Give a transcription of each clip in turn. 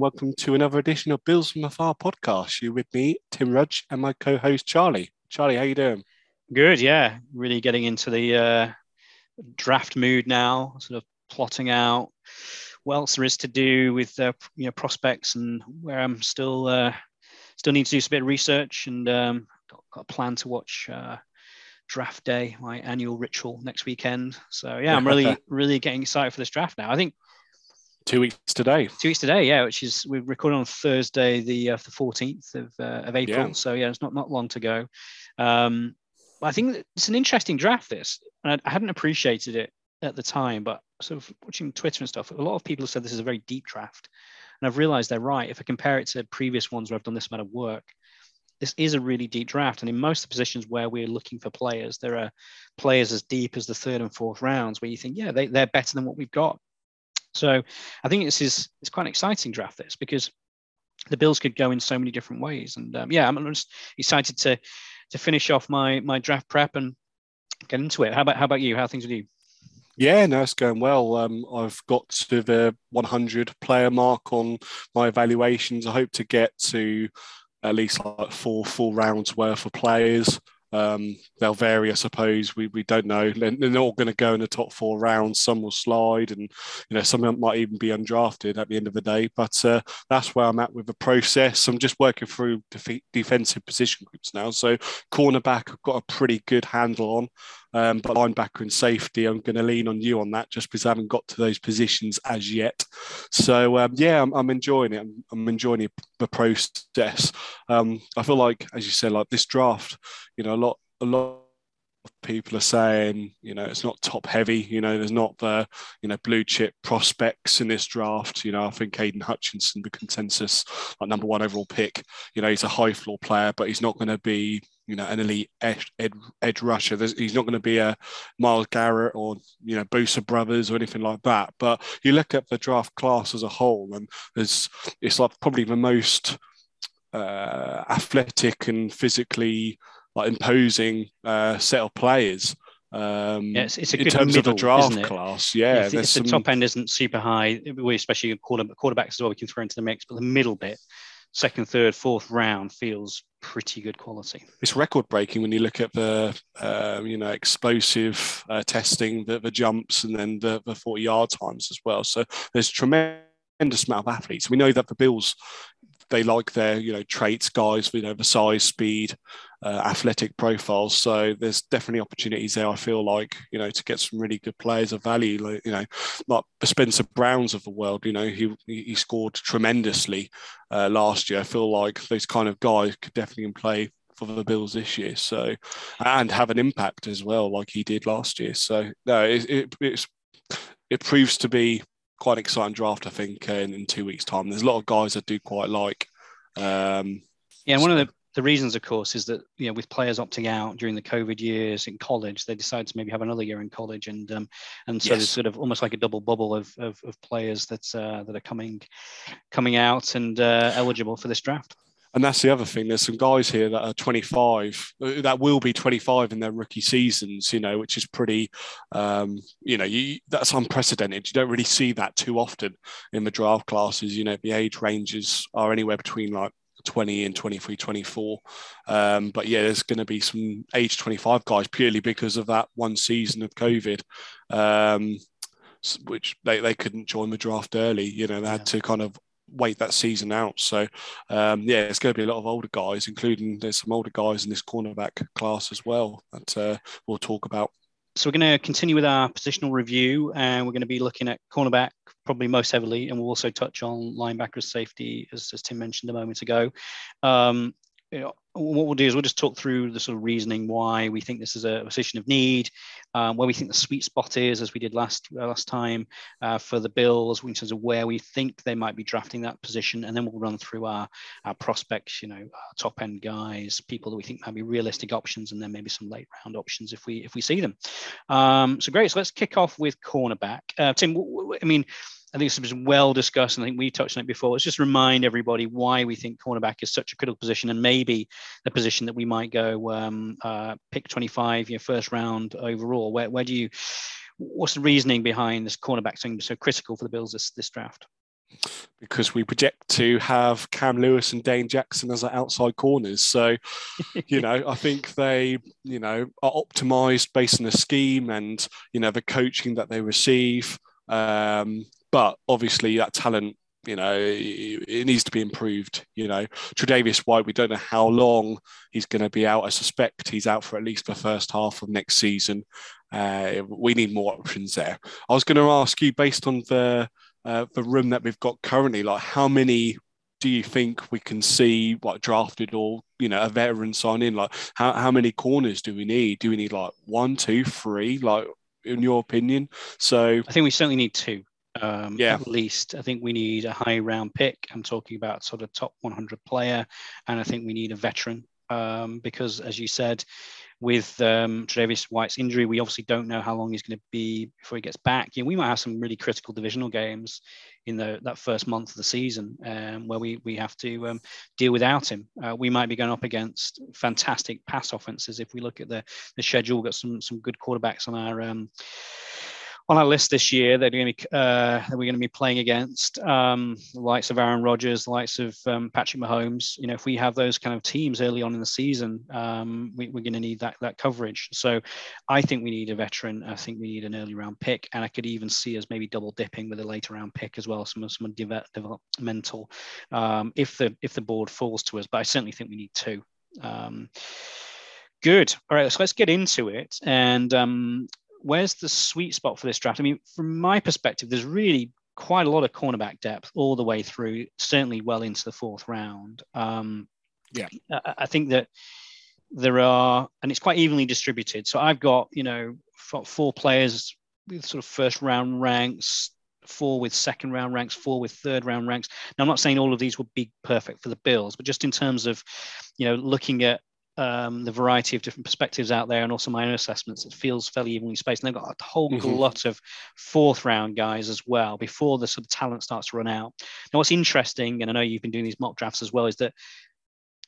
And welcome to another edition of Bills from Afar podcast. You with me, Tim Rudge, and my co-host Charlie. Charlie, how you doing? Good, yeah. Really getting into the uh, draft mood now. Sort of plotting out what else there is to do with uh, you know prospects and where I'm still uh, still need to do some bit of research and um, got, got, a plan to watch uh, draft day, my annual ritual next weekend. So yeah, I'm really really getting excited for this draft now. I think two weeks today. Two weeks today, yeah, which is we're recording on Thursday, the uh, the 14th of, uh, of April. Yeah. So yeah, it's not not long to go. Um, I think it's an interesting draft. This, and I, I hadn't appreciated it at the time, but sort of watching Twitter and stuff, a lot of people have said this is a very deep draft, and I've realised they're right. If I compare it to previous ones where I've done this amount of work, this is a really deep draft. And in most of the positions where we're looking for players, there are players as deep as the third and fourth rounds where you think, yeah, they, they're better than what we've got. So I think this is it's quite an exciting draft this because the Bills could go in so many different ways. And um, yeah, I'm just excited to to finish off my my draft prep and get into it. How about how about you? How things with you? Yeah, no, it's going well. Um, I've got to the 100 player mark on my evaluations. I hope to get to at least like four full rounds worth of players. Um, they'll vary, I suppose. We, we don't know. They're, not going to go in the top four rounds. Some will slide, and you know some might even be undrafted at the end of the day. But uh, that's where I'm at with the process. I'm just working through def- defensive position groups now. So cornerback, I've got a pretty good handle on. Um, but linebacker and safety, I'm going to lean on you on that just because I haven't got to those positions as yet. So um, yeah, I'm, I'm, enjoying it. I'm, I'm enjoying the process. Um, I feel like, as you said, like this draft, you know, a lot, a lot of people are saying, you know, it's not top heavy. You know, there's not the, you know, blue chip prospects in this draft. You know, I think Aidan Hutchinson, the consensus like number one overall pick. You know, he's a high floor player, but he's not going to be, you know, an elite edge, edge, edge rusher. There's, he's not going to be a Myles Garrett or you know Bosa brothers or anything like that. But you look at the draft class as a whole, and there's it's like probably the most uh, athletic and physically like imposing uh, set of players. Um, yeah, it's, it's a in terms middle, of the draft class. Yeah, if, if some... the top end isn't super high, especially quarterbacks as well, we can throw into the mix. But the middle bit, second, third, fourth round, feels pretty good quality. It's record breaking when you look at the uh, you know explosive uh, testing, the, the jumps, and then the, the forty yard times as well. So there's tremendous amount of athletes. We know that the Bills they like their you know traits guys you know the size speed uh, athletic profiles so there's definitely opportunities there i feel like you know to get some really good players of value like you know like the spencer browns of the world you know he he scored tremendously uh, last year i feel like those kind of guys could definitely play for the Bills this year. So, and have an impact as well, like he did last year. So, no, it, it, it proves to be quite an exciting draft, I think, uh, in, in, two weeks' time. There's a lot of guys I do quite like. Um, yeah, one of the, the reasons, of course, is that you know with players opting out during the COVID years in college, they decide to maybe have another year in college, and um, and so yes. there's sort of almost like a double bubble of of, of players that uh, that are coming coming out and uh, eligible for this draft. And that's the other thing. There's some guys here that are 25, uh, that will be 25 in their rookie seasons, you know, which is pretty, um, you know, you, that's unprecedented. You don't really see that too often in the draft classes. You know, the age ranges are anywhere between like 20 and 23, 24. Um, but yeah, there's going to be some age 25 guys purely because of that one season of COVID. Um, which they, they couldn't join the draft early. You know, they had to kind of wait that season out. So um, yeah, it's going to be a lot of older guys, including there's some older guys in this cornerback class as well that uh, we'll talk about. So we're going to continue with our positional review, and we're going to be looking at cornerback probably most heavily, and we'll also touch on linebackers safety, as, as Tim mentioned a moment ago. Um, you know, what we'll do is we'll just talk through the sort of reasoning why we think this is a position of need, um, where we think the sweet spot is, as we did last uh, last time uh, for the Bills, in terms of where we think they might be drafting that position, and then we'll run through our, our prospects, you know, top end guys, people that we think might be realistic options, and then maybe some late round options if we if we see them. Um, so great. So let's kick off with cornerback. Uh, Tim, I mean I think this was well discussed, and I think we touched on it before. Let's just remind everybody why we think cornerback is such a critical position, and maybe the position that we might go um, uh, pick 25, your first round overall. Where, where do you? What's the reasoning behind this cornerback being so critical for the Bills this, this draft? because we project to have Cam Lewis and Dane Jackson as our outside corners. So, you know, I think they, you know, are optimized based on the scheme and, you know, the coaching that they receive. Um, but obviously that talent, you know, it, needs to be improved. You know, Tre'Davious White, we don't know how long he's going to be out. I suspect he's out for at least the first half of next season. Uh, we need more options there. I was going to ask you, based on the uh, the room that we've got currently, like how many do you think we can see what drafted or you know a veteran sign in? Like how, how many corners do we need? Do we need like one, two, three? Like in your opinion? So I think we certainly need two. Um, Yeah. At least I think we need a high round pick. I'm talking about sort of top 100 player, and I think we need a veteran um, because, as you said, with um, Tre'Davious White's injury, we obviously don't know how long he's going to be before he gets back. You know, we might have some really critical divisional games in the that first month of the season um, where we we have to um, deal without him. Uh, we might be going up against fantastic pass offenses if we look at the the schedule. We've got some some good quarterbacks on our um, on our list this year that are going to be uh, we're going to be playing against um, the likes of Aaron Rodgers, the likes of um, Patrick Mahomes. You know, if we have those kind of teams early on in the season, um, we, are going to need that that coverage. So, I think we need a veteran. I think we need an early round pick, and I could even see us maybe double dipping with a later round pick as well, some some de- developmental, um, if the if the board falls to us. But I certainly think we need two. Um, good. All right, so let's get into it. And um, where's the sweet spot for this draft? I mean, from my perspective, there's really quite a lot of cornerback depth all the way through, certainly well into the fourth round. Um, Yeah. I, I think that there are, and it's quite evenly distributed. So I've got, you know, four players with sort of first round ranks, four with second round ranks, four with third round ranks. Now, I'm not saying all of these would be perfect for the Bills, but just in terms of, you know, looking at um, the variety of different perspectives out there and also my own assessments, it feels fairly evenly spaced. And they've got a whole Mhm. lot of fourth round guys as well before the sort of talent starts to run out. Now, what's interesting, and I know you've been doing these mock drafts as well, is that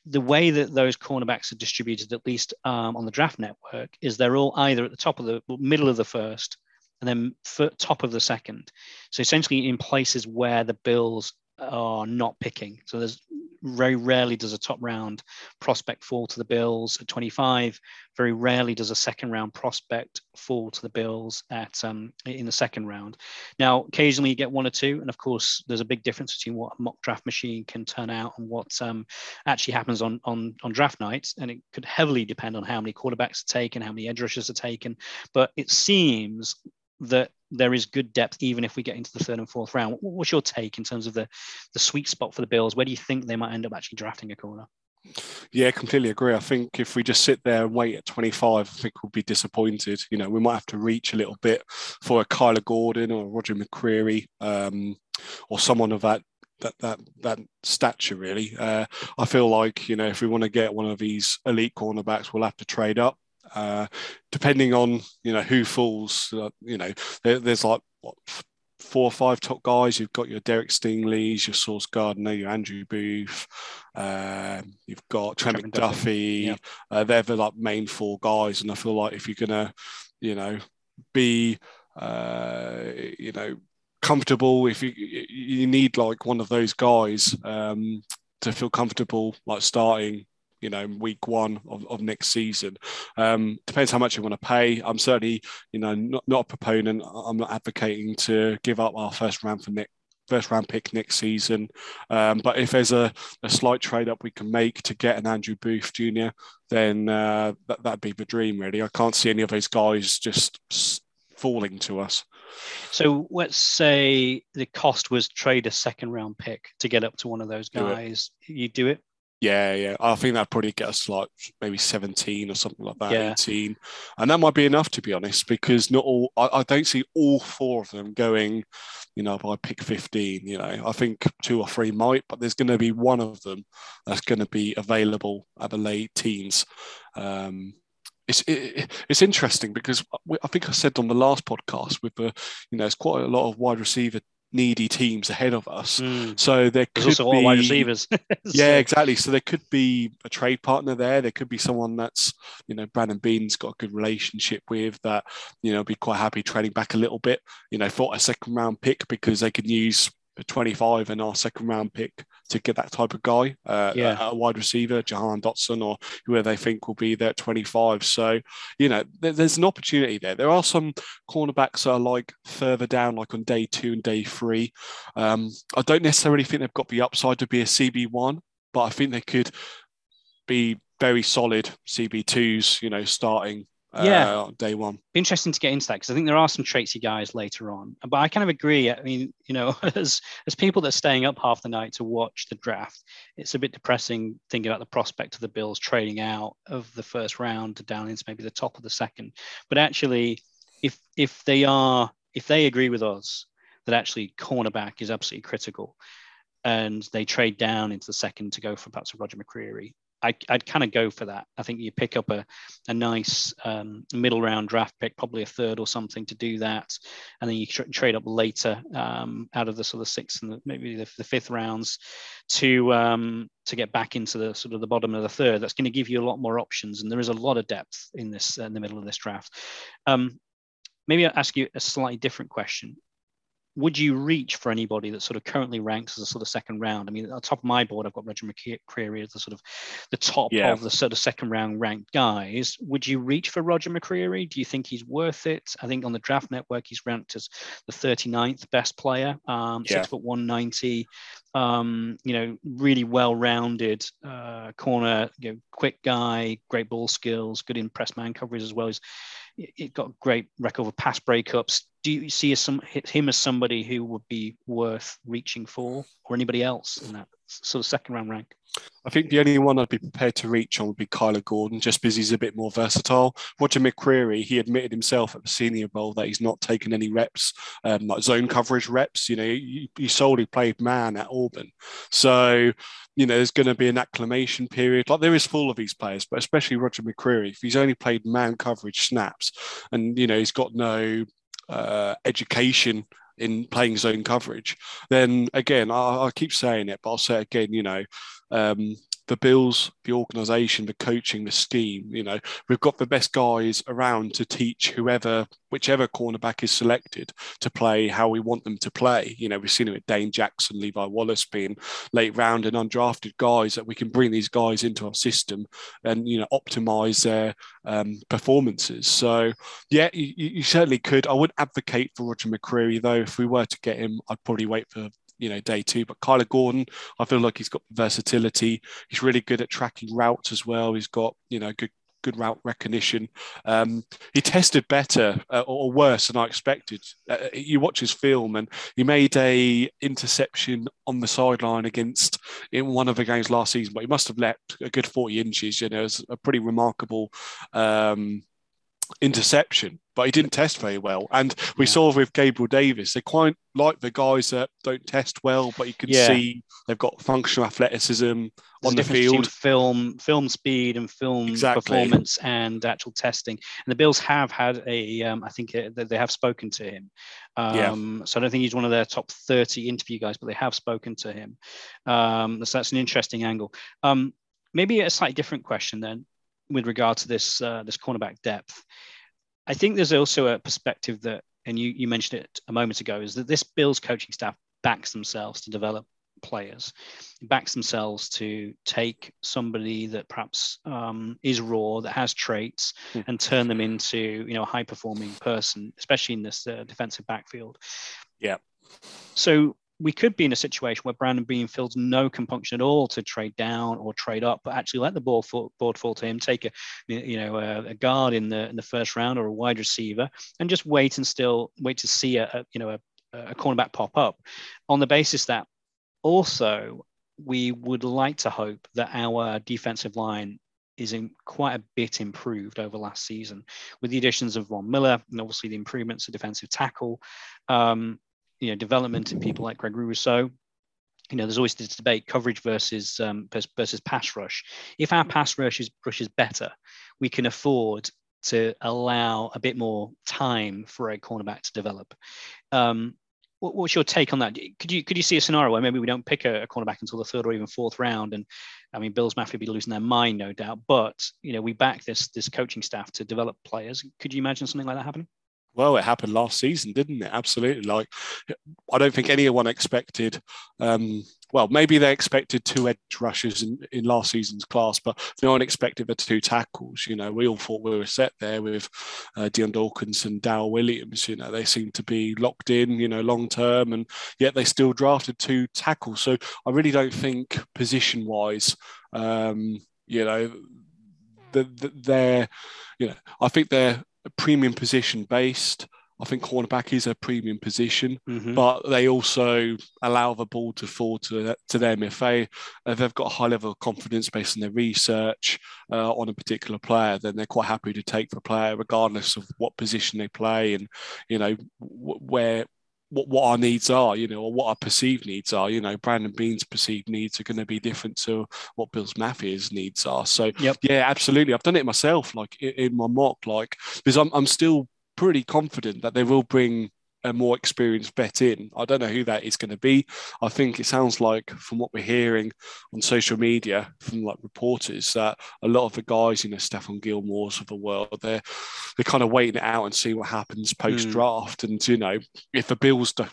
the way that those cornerbacks are distributed, at least um, on the draft network, is they're all either at the top of the middle of the first and then f- top of the second. So essentially in places where the Bills are not picking. So there's very rarely does a top round prospect fall to the Bills at 25. Very rarely does a second round prospect fall to the Bills at um, in the second round. Now, occasionally you get one or two, and of course, there's a big difference between what a mock draft machine can turn out and what um, actually happens on on on draft nights, and it could heavily depend on how many quarterbacks are taken, how many edge rushers are taken. But it seems that there is good depth even if we get into the third and fourth round. What's your take in terms of the the sweet spot for the Bills? Where do you think they might end up actually drafting a corner? Yeah, completely agree. I think if we just sit there and wait at 25, I think we'll be disappointed. You know, we might have to reach a little bit for a Kyler Gordon or Roger McCreary um, or someone of that that that that stature. Really, uh, I feel like you know if we want to get one of these elite cornerbacks, we'll have to trade up. Uh, depending on you know who falls, uh, you know, there, there's like what four or five top guys. You've got your Derek Stingley's, your Sauce Gardner, your Andrew Booth. Um, you've got Trent McDuffie. McDuffie, yeah. Uh, they're the like main four guys, and I feel like if you're gonna, you know, be, uh, you know, comfortable, if you you need like one of those guys um, to feel comfortable, like starting. You know, week one of, of next season. Um, depends how much you want to pay. I'm certainly, you know, not, not a proponent. I'm not advocating to give up our first round for next first round pick next season. Um, but if there's a, a slight trade up we can make to get an Andrew Booth Jr., then uh, that, that'd be the dream, really. I can't see any of those guys just falling to us. So let's say the cost was trade a second round pick to get up to one of those Do guys. You do it? Yeah, yeah. I think that'd probably get us like maybe 17 or something like that, Yeah. 18. And that might be enough, to be honest, because not all, I, I don't see all four of them going, you know, by pick 15. You know, I think two or three might, but there's going to be one of them that's going to be available at the late teens. Um, it's it, it's interesting because we- I think I said on the last podcast with the you know it's quite a lot of wide receiver needy teams ahead of us. Mm. So there There's could also a lot be of wide receivers. yeah, exactly. So there could be a trade partner there. There could be someone that's, you know, Brandon Beane's got a good relationship with that, you know, be quite happy trading back a little bit, you know, for a second round pick because they can use a 25 and our second round pick to get that type of guy, uh, yeah. a, a wide receiver, Jahan Dotson, or whoever they think will be there at 25. So, you know, there, there's an opportunity there. There are some cornerbacks that are like further down, like on day two and day three. Um, I don't necessarily think they've got the upside to be a CB1, but I think they could be very solid CB2s, you know, starting yeah, uh, day one. Interesting to get into that because I think there are some traitsy guys later on. But I kind of agree. I mean, you know, as as people that are staying up half the night to watch the draft, it's a bit depressing thinking about the prospect of the Bills trading out of the first round to down into maybe the top of the second. But actually, if if they are if they agree with us that actually cornerback is absolutely critical, and they trade down into the second to go for perhaps a Roger McCreary, I, would kind of go for that. I think you pick up a, a nice um, middle round draft pick, probably a third or something to do that. And then you tra- trade up later um, out of the sort of sixth and the, maybe the, the, fifth rounds to um, to get back into the sort of the bottom of the third. That's going to give you a lot more options. And there is a lot of depth in this in the middle of this draft. Um, maybe I'll ask you a slightly different question would you reach for anybody that sort of currently ranks as a sort of second round? I mean, on top of my board, I've got Roger McCreary as the sort of the top yeah. of the sort of second round ranked guys. Would you reach for Roger McCreary? Do you think he's worth it? I think on the draft network, he's ranked as the 39th best player, um, yeah. six foot 190, um, you know, really well rounded uh, corner, you know, quick guy, great ball skills, good in press man coverage as well. He's, it got great record of pass breakups. Do you see him as somebody who would be worth reaching for, or anybody else in that sort of second round rank? I think the only one I'd be prepared to reach on would be Kyler Gordon, just because he's a bit more versatile. Roger McCreary, he admitted himself at the Senior Bowl that he's not taken any reps, um, like zone coverage reps. You know, he, he solely played man at Auburn. So, you know, there's going to be an acclimation period. Like there is full of these players, but especially Roger McCreary, if he's only played man coverage snaps and, you know, he's got no uh, education in playing zone coverage, then again, I, I, keep saying it, but I'll say it again, you know, um, the Bills, the organisation, the coaching, the scheme. You know, we've got the best guys around to teach whoever, whichever cornerback is selected to play how we want them to play. You know, we've seen it with Dane Jackson, Levi Wallace being late round and undrafted guys that we can bring these guys into our system and you know optimize their um, performances. So yeah, you, you certainly could. I would advocate for Roger McCreary though. If we were to get him, I'd probably wait for you know day two. But Kyler Gordon, I feel like he's got versatility. He's really good at tracking routes as well. He's got you know good good route recognition. Um, he tested better uh, or worse than I expected. Uh, you watch his film, and he made a interception on the sideline against in one of the games last season, but he must have leapt a good forty inches. You know, it's a pretty remarkable. Um, interception, but he didn't test very well. And we yeah. saw with Gabriel Davis, they're quite like the guys that don't test well, but you can yeah. see they've got functional athleticism There's on the field. Film, film speed, and film exactly. performance, and actual testing. And the Bills have had a, um, I think uh, they have spoken to him. Um, yeah. So I don't think he's one of their top thirty interview guys, but they have spoken to him. Um, so that's an interesting angle. Um, maybe a slightly different question then with regard to this uh, this cornerback depth. I think there's also a perspective that, and you you mentioned it a moment ago, is that this Bills coaching staff backs themselves to develop players, backs themselves to take somebody that perhaps um, is raw, that has traits, mm. and turn them into you know a high performing person, especially in this uh, defensive backfield. Yeah. So we could be in a situation where Brandon Beane feels no compunction at all to trade down or trade up, but actually let the ball fall, board fall to him, take a you know a, a, guard in the in the first round or a wide receiver, and just wait and still wait to see a, a you know a, a cornerback pop up, on the basis that also we would like to hope that our defensive line is in quite a bit improved over last season with the additions of Von Miller and obviously the improvements of defensive tackle. Um, you know development in people like Gregory Rousseau. You know, there's always this debate: coverage versus um, versus pass rush. If our pass rush is, rush is better, we can afford to allow a bit more time for a cornerback to develop. Um, what, what's your take on that? Could you could you see a scenario where maybe we don't pick a, a cornerback until the third or even fourth round? And I mean, Bills Mafia be losing their mind, no doubt. But you know, we back this this coaching staff to develop players. Could you imagine something like that happening? Well, it happened last season, didn't it? Absolutely. Like, I don't think anyone expected. Um, well, maybe they expected two edge rushes in, in last season's class, but no one expected the two tackles. You know, we all thought we were set there with uh, Dion Dawkins and Daryl Williams. You know, they seem to be locked in, you know, long term, and yet they still drafted two tackles. So I really don't think position wise, um, you know, the, the, they're, you know, I think they're premium position based. I think cornerback is a premium position, mm-hmm. but they also allow the ball to fall to, to them if they if they've got a high level of confidence based on their research uh, on a particular player, then they're quite happy to take the player regardless of what position they play and you know where what, what our needs are, you know, or what our perceived needs are. You know, Brandon Beane's perceived needs are going to be different to what Bills Mafia's needs are. So, yep. yeah, absolutely. I've done it myself, like in, in my mock, like because I'm, I'm still pretty confident that they will bring a more experienced vet in. I don't know who that is going to be. I think it sounds like, from what we're hearing on social media from like reporters, that a lot of the guys, you know, Stephon Gilmore's of the world, they're they're kind of waiting it out and see what happens post draft. Mm. And you know, if the Bills do,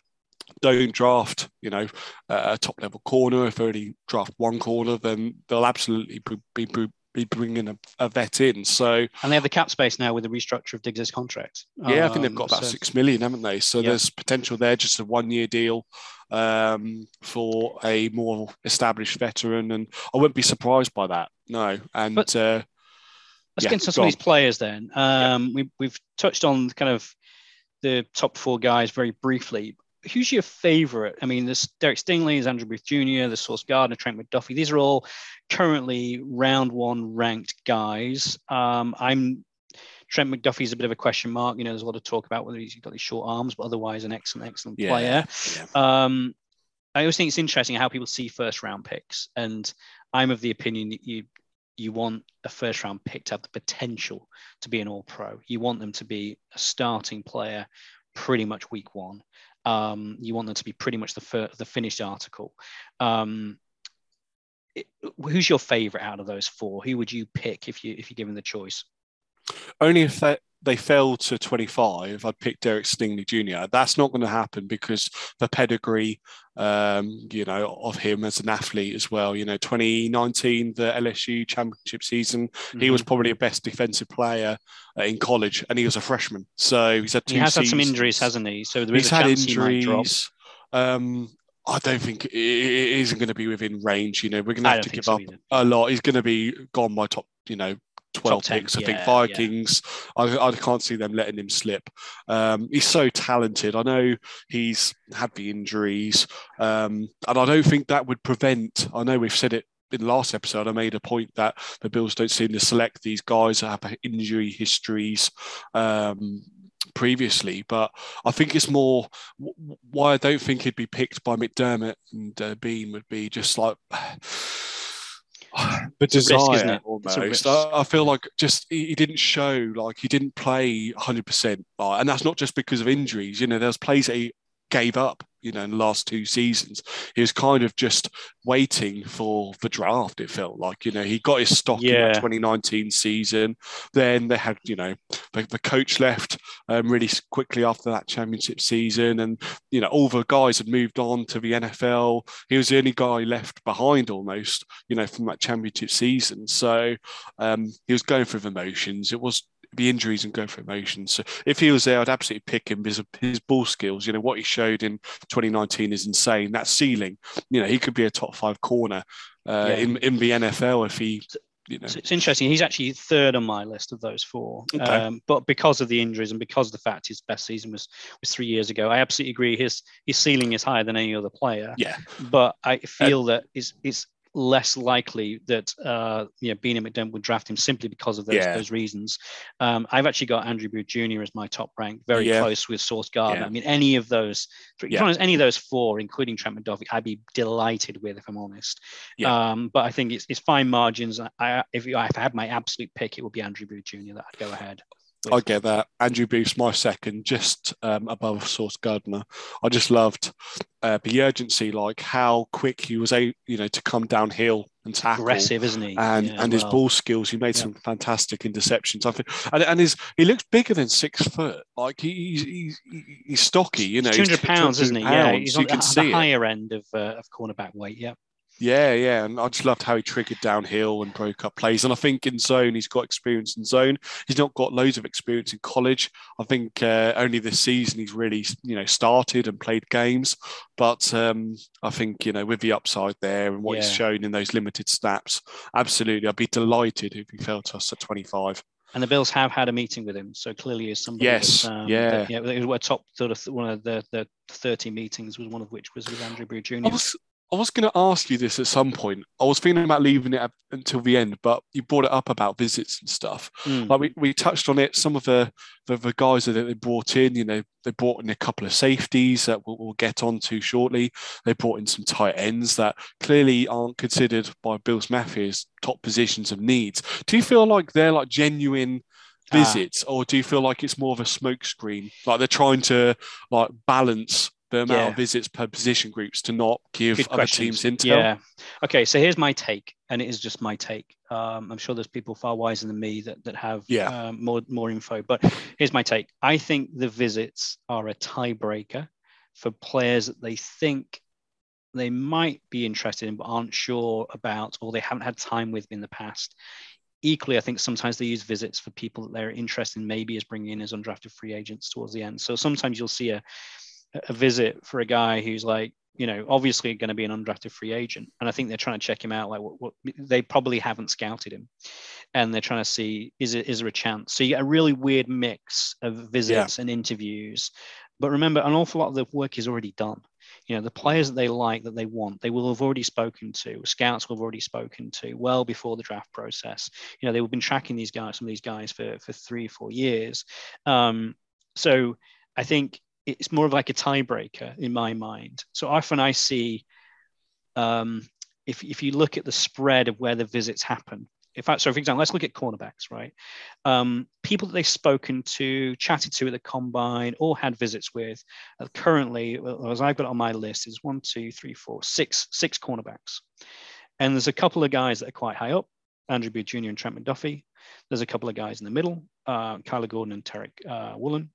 don't draft, you know, a top level corner, if they only draft one corner, then they'll absolutely be, be, be bringing a, a, vet in. So and they have the cap space now with the restructure of Diggs' contract. Yeah, um, I think they've got um, about so, six million, haven't they? So yeah. there's potential there, just a one-year deal um, for a more established veteran, and I wouldn't be surprised by that. No, and but, uh, let's yeah, get into some of these players then. Um, yeah. we, we've touched on kind of the top four guys very briefly who's your favorite? I mean, there's Derek Stingley, there's Andrew Booth Jr., there's Sauce Gardner, Trent McDuffie. These are all currently round one ranked guys. Um, I'm Trent McDuffie's a bit of a question mark. You know, there's a lot of talk about whether he's got these short arms, but otherwise an excellent, excellent yeah, player. Yeah. Um, I always think it's interesting how people see first round picks, and I'm of the opinion that you you want a first round pick to have the potential to be an all pro. You want them to be a starting player pretty much week one. Um, you want them to be pretty much the fir- the finished article. Um, it, who's your favorite out of those four? Who would you pick if you if you're given the choice? Only if they, they fell to 25, I'd pick Derek Stingley Jr. That's not going to happen because the pedigree, um, you know, of him as an athlete as well. You know, 2019, the LSU championship season, mm-hmm. he was probably the best defensive player uh, in college, and he was a freshman. So he's had two. He has seasons. had some injuries, hasn't he? So there is he's chance injuries. He might drop. Um, I don't think it isn't going to be within range. You know, we're going to have to give so up either. a lot. He's going to be gone by top, you know, 12 picks. I think Vikings, yeah. I, I, can't see them letting him slip. Um, he's so talented. I know he's had the injuries, um, and I don't think that would prevent. I know we've said it in the last episode. I made a point that the Bills don't seem to select these guys that have injury histories. Um, previously, but I think it's more why I don't think he'd be picked by McDermott and uh, would be just like the desire risk, almost. I, I, feel like just he, he, didn't show like he didn't play 100, percent and that's not just because of injuries. You know, there's plays that he gave up you know in the last two seasons. He was kind of just waiting for the draft it felt like you know he got his stock yeah. in the 2019 season. Then they had you know the, the coach left um, really quickly after that championship season. And you know all the guys had moved on to the NFL he was the only guy left behind almost you know from that championship season. So um, he was going through the motions. It was be injuries and go for emotions. So if he was there, I'd absolutely pick him because his ball skills. You know what he showed in 2019 is insane. That ceiling, you know, he could be a top five corner uh, yeah. in in the NFL if he. You know. So it's interesting. He's actually third on my list of those four, okay. um, but because of the injuries and because of the fact his best season was was three years ago, I absolutely agree. His his ceiling is higher than any other player. Yeah, but I feel uh, that is is less likely that uh, you know Beane and McDermott would draft him simply because of those, yeah. those reasons. Um, I've actually got Andrew Booth Jr. as my top rank, very yeah. close with Sauce Gardner. Yeah. I mean, any of those, yeah. any of those four, including Trent McDuffie, I'd be delighted with if I'm honest. Um, but I think it's, it's fine margins. I, if, if I had my absolute pick, it would be Andrew Booth Jr. that I'd go ahead. I get that. Andrew Booth's my second, just um, above Sauce Gardner. I just loved uh, the urgency, like how quick he was able, you know, to come downhill and tackle. Aggressive, isn't he? And yeah, and his ball skills. He made yeah. some fantastic interceptions. I think, and, and his he looks bigger than six foot. Like he, he's he's stocky. You know, two hundred pounds, isn't he? Pounds, yeah, he's on the, the higher end of uh, of cornerback weight. Yeah. Yeah, yeah, and I just loved how he triggered downhill and broke up plays. And I think in zone, he's got experience in zone. He's not got loads of experience in college. I think uh, only this season he's really, you know, started and played games. But um, I think you know, with the upside there and what yeah. he's shown in those limited snaps, absolutely, I'd be delighted if he fell to us at 25. And the Bills have had a meeting with him, so clearly is somebody. Yes, um, yeah, that, yeah. It was a top sort of one of the the thirty meetings was one of which was with Andrew Brew Jr. I was, I was going to ask you this at some point. I was thinking about leaving it until the end, but you brought it up about visits and stuff. Mm. Like we, we touched on it. Some of the, the, the guys that they brought in, you know, they brought in a couple of safeties that we'll, we'll get onto shortly. They brought in some tight ends that clearly aren't considered by Bills as top positions of needs. Do you feel like they're like genuine? Ah. visits or do you feel like it's more of a smokescreen like they're trying to like balance the amount yeah. of visits per position groups to not give Good other questions. teams intel. Yeah. Okay, so here's my take, and it is just my take. Um, I'm sure there's people far wiser than me that that have yeah. um, more more info, but here's my take. I think the visits are a tiebreaker for players that they think they might be interested in but aren't sure about or they haven't had time with in the past. Equally, I think sometimes they use visits for people that they're interested in, maybe as bringing in as undrafted free agents towards the end. So sometimes you'll see a a visit for a guy who's like you know obviously going to be an undrafted free agent. And i think they're trying to check him out like what, what they probably haven't scouted him. And they're trying to see is it is there a chance? So you get a really weird mix of visits yeah. and interviews. But remember an awful lot of the work is already done. You know the players that they like that they want they will have already spoken to scouts will have already spoken to well before the draft process. You know they've been tracking these guys some of these guys for for three four years. Um, so i think it's more of like a tiebreaker in my mind. So often I see, um, if, if you look at the spread of where the visits happen, if I, so for example, let's look at cornerbacks, right? Um, people that they've spoken to, chatted to at the combine, or had visits with. Uh, currently, as I've got on my list, is one, two, three, four, six, six cornerbacks, and there's a couple of guys that are quite high up, Andrew Booth Jr. and Trent McDuffie. There's a couple of guys in the middle, uh, Kyler Gordon and Tariq uh, Woolen.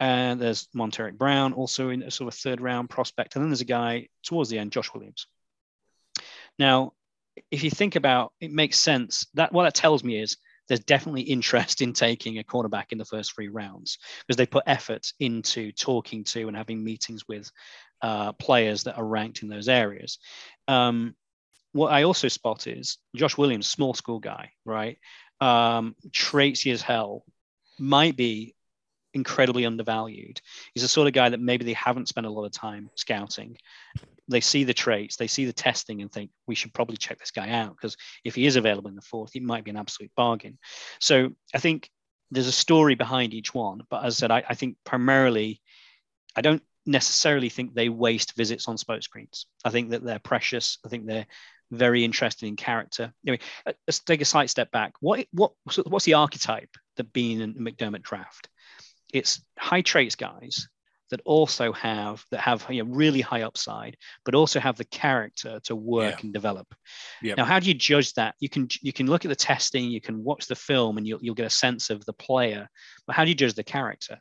And there's Montaric Brown, also in a sort of third round prospect. And then there's a guy towards the end, Josh Williams. Now, if you think about it, makes sense that what that tells me is there's definitely interest in taking a cornerback in the first three rounds because they put effort into talking to and having meetings with uh, players that are ranked in those areas. Um, what I also spot is Josh Williams, small school guy, right? Um, traitsy as hell, might be incredibly undervalued. He's the sort of guy that maybe they haven't spent a lot of time scouting. They see the traits, they see the testing, and think we should probably check this guy out because if he is available in the fourth, he might be an absolute bargain. So I think there's a story behind each one. But as I said, I, I think primarily, I don't necessarily think they waste visits on spoke screens. I think that they're precious. I think they're very interested in character. Anyway, let's take a slight step back. What what what's the archetype that Beane and McDermott draft? It's high traits guys that also have that have you know, really high upside, but also have the character to work yeah. and develop. Yep. Now, how do you judge that? You can you can look at the testing, you can watch the film, and you'll you'll get a sense of the player. But how do you judge the character?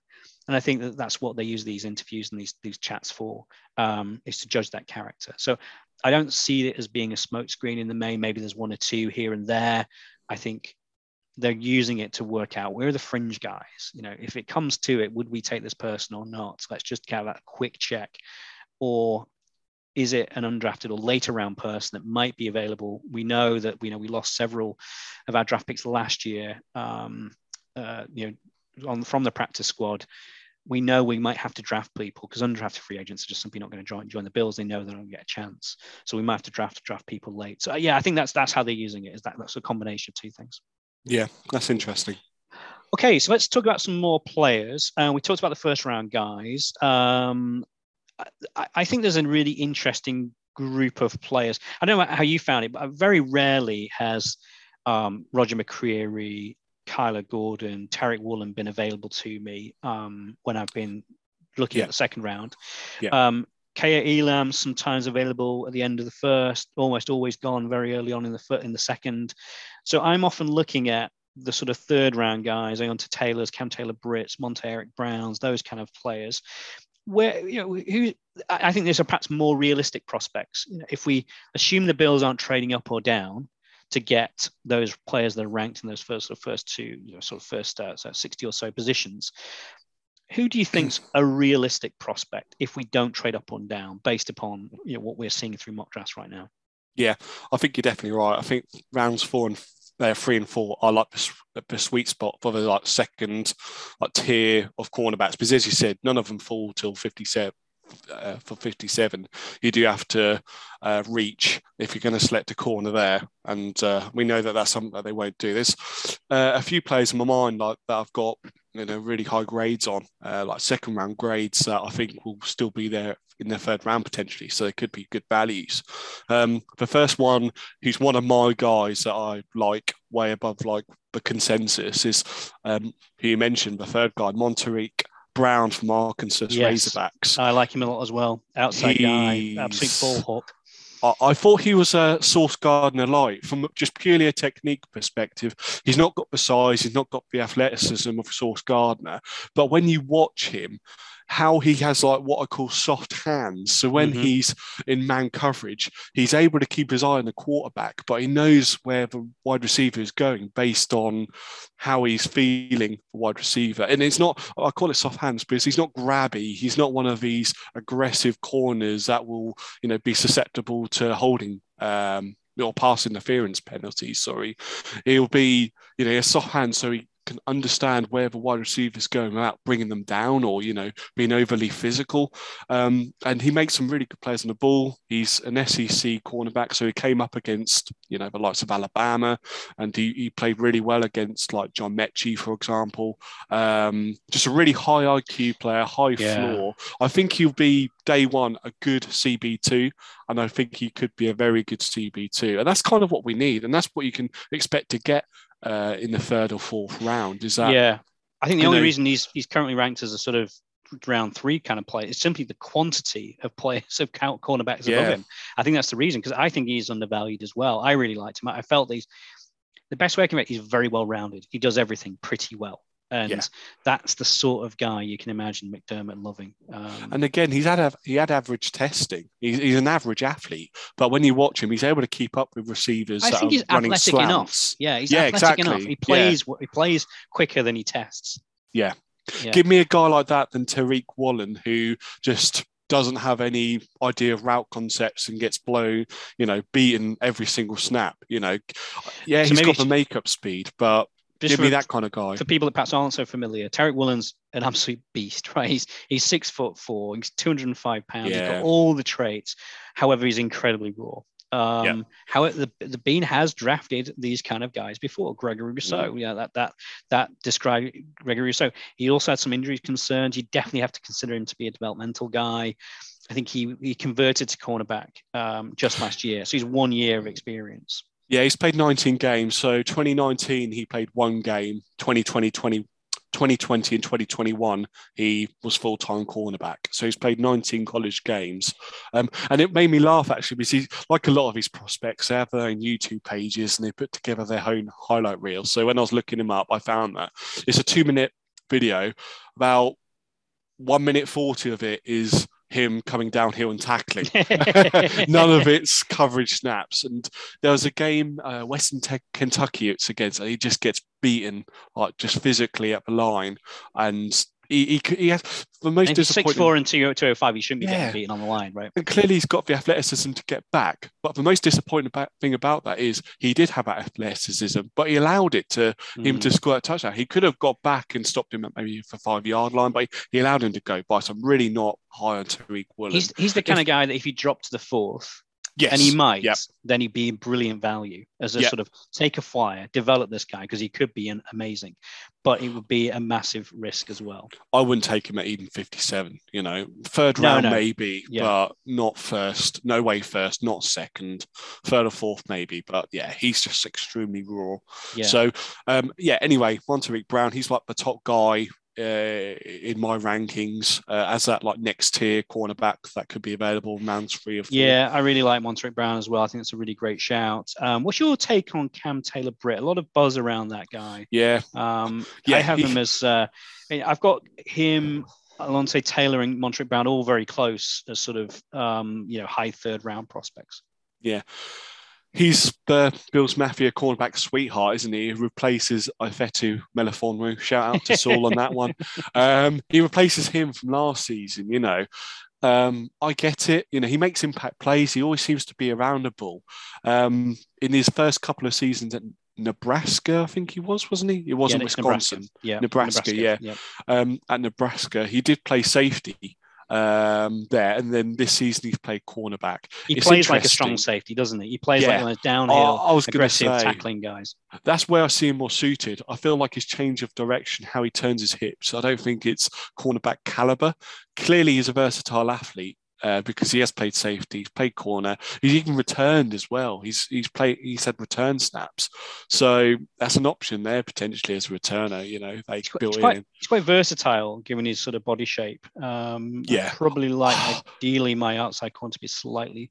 And I think that that's what they use these interviews and these these chats for, um, is to judge that character. So I don't see it as being a smokescreen in the main. Maybe there's one or two here and there. I think they're using it to work out where are the fringe guys you know if it comes to it would we take this person or not let's just have that quick check or is it an undrafted or later round person that might be available we know that we know we lost several of our draft picks last year um, uh, you know on from the practice squad we know we might have to draft people because undrafted free agents are just simply not going to join join the Bills. They know they don't going to get a chance, so we might have to draft draft people late. So yeah, I think that's that's how they're using it. Is that that's a combination of two things. Yeah, that's interesting. Okay, so let's talk about some more players. Uh, we talked about the first round guys. Um, I, I, think there's a really interesting group of players. I don't know how you found it, but very rarely has um, Roger McCreary Kyler Gordon, Tariq Woolen been available to me um, when I've been looking yeah. at the second round. Yeah. Um, Kaiir Elam sometimes available at the end of the first, almost always gone very early on in the in the second. So I'm often looking at the sort of third round guys, going on to Taylor's, Cam Taylor Britts, Monte Eric Browns, those kind of players. Where you know who I think there's a perhaps more realistic prospects. If we assume the Bills aren't trading up or down to get those players that are ranked in those first of first two, you know, sort of first uh, so 60 or so positions, who do you think's a realistic prospect if we don't trade up or down based upon you know what we're seeing through mock drafts right now? Yeah, I think you're definitely right. I think rounds four and uh, three and four are like the, the sweet spot for the like second like tier of cornerbacks because as you said, none of them fall till 57. Uh, for 57 you do have to uh, reach if you're going to select a corner there and uh, we know that that's something that they won't do there's uh, a few players in my mind like that i've got you know really high grades on, uh, like second round grades that I think will still be there in the third round potentially. So it could be good values. Um, the first one, who's one of my guys that I like way above like the consensus, is um, who you mentioned, the third guy, Montaric Brown from Arkansas yes. Razorbacks. I like him a lot as well. Outside He's... guy, absolute ball hawk. I thought he was a Sauce Gardner light from just purely a technique perspective. He's not got the size, he's not got the athleticism of Sauce Gardner. But when you watch him, how he has like what I call soft hands. So when mm-hmm. he's in man coverage, he's able to keep his eye on the quarterback, but he knows where the wide receiver is going based on how he's feeling for wide receiver. And it's not, I call it soft hands because he's not grabby. He's not one of these aggressive corners that will, you know, be susceptible to holding um, or pass interference penalties. Sorry, he'll be you know a soft hand, so he can understand where the wide receiver is going without bringing them down or you know being overly physical. Um, and he makes some really good plays on the ball. He's an SEC cornerback, so he came up against you know the likes of Alabama, and he, he played really well against like John Metchie, for example. Um, just a really high IQ player, high yeah. floor. I think he'll be day one a good CB2, and I think he could be a very good CB2, and that's kind of what we need, and that's what you can expect to get uh, in the third or fourth round. Is that? Yeah, I think the only know, reason he's he's currently ranked as a sort of round three kind of player is simply the quantity of players of count cornerbacks yeah. above him. I think that's the reason because I think he's undervalued as well. I really liked him. I felt these the best way I can make he's very well rounded. He does everything pretty well. And yeah. that's the sort of guy you can imagine McDermott loving. Um, and again, he's had a, he had average testing. He's, he's, an average athlete, but when you watch him, he's able to keep up with receivers. I think he's athletic slants. enough. Yeah, he's yeah, athletic exactly. enough. He plays yeah. he plays quicker than he tests. Yeah. yeah. Give me a guy like that than Tariq Woolen, who just doesn't have any idea of route concepts and gets blown, you know, beaten every single snap. You know, yeah, so he's got the makeup speed, but just Give me that kind of guy. For people that perhaps aren't so familiar, Tariq Woolen's an absolute beast, right? He's he's six foot four, he's 205 pounds, yeah. he's got all the traits. However, he's incredibly raw. Um, yeah. How the the Beane has drafted these kind of guys before. Gregory Rousseau, mm. yeah, that that that described Gregory Rousseau. He also had some injury concerns. You definitely have to consider him to be a developmental guy. I think he he converted to cornerback um, just last year, so he's one year of experience. Yeah, he's played 19 games. So 2019, he played one game. 2020, 20, 2020 and 2021, he was full time cornerback. So he's played 19 college games. Um, and it made me laugh actually because he's like a lot of his prospects, they have their own YouTube pages and they put together their own highlight reels. So when I was looking him up, I found that it's a two minute video. About one minute 40 of it is him coming downhill and tackling. None of its coverage snaps. And there was a game, uh, Western Tech, Kentucky, it's against, and he just gets beaten, like just physically at the line. And he, he, he has the most and disappointing. Six four and two two oh five. He shouldn't be yeah. getting beaten on the line, right? And clearly, he's got the athleticism to get back. But the most disappointing about, thing about that is he did have that athleticism, but he allowed it to mm. him to mm. score a touchdown. He could have got back and stopped him at maybe for five yard line, but he allowed him to go by. So I'm really not high on Tariq Woolen. He's he's the kind if, of guy that if he dropped to the fourth, Yes. and he might, Yep. then he'd be in brilliant value as a Yep. sort of take a flyer, develop this guy because he could be an amazing, but it would be a massive risk as well. I wouldn't take him at even 57, you know, third No, round no. maybe, Yeah. but not first. No way first, not second, third or fourth maybe. But yeah, he's just extremely raw. Yeah. So um, yeah, anyway, Montaric Brown, he's like the top guy uh, in my rankings uh, as that like next tier cornerback that could be available rounds three or four. Yeah, I really like Montaric Brown as well. I think it's a really great shout. Um, what's your take on Cam Taylor Britt? A lot of buzz around that guy. Yeah, Um, Yeah, I have he- him as uh, I've got him, Alontae Taylor and Montaric Brown all very close as sort of um, you know high third round prospects. He's the Bills Mafia cornerback sweetheart, isn't he? He replaces Ifeatu Melifonwu. Shout out to Saul on that one. Um, he replaces him from last season, you know. Um, I get it. You know, he makes impact plays. He always seems to be around the ball. Um, in his first couple of seasons at Nebraska, I think he was, wasn't he? It wasn't Yeah, Wisconsin. Nebraska. Yeah, Nebraska, yeah. yeah. Um, at Nebraska, he did play safety um, there, and then this season he's played cornerback. He It's plays like a strong safety, doesn't he? He plays Yeah. like on a downhill, I, I was aggressive say tackling guys. that's where I see him more suited. I feel like his change of direction, how he turns his hips. I don't think it's cornerback caliber. Clearly, he's a versatile athlete. Uh, because he has played safety, he's played corner, he's even returned as well. He's he's played he's had return snaps, so that's an option there potentially as a returner. You know, they He's quite, built quite, in. he's quite versatile given his sort of body shape. Um, I'd Yeah. probably like ideally my outside corner to be slightly,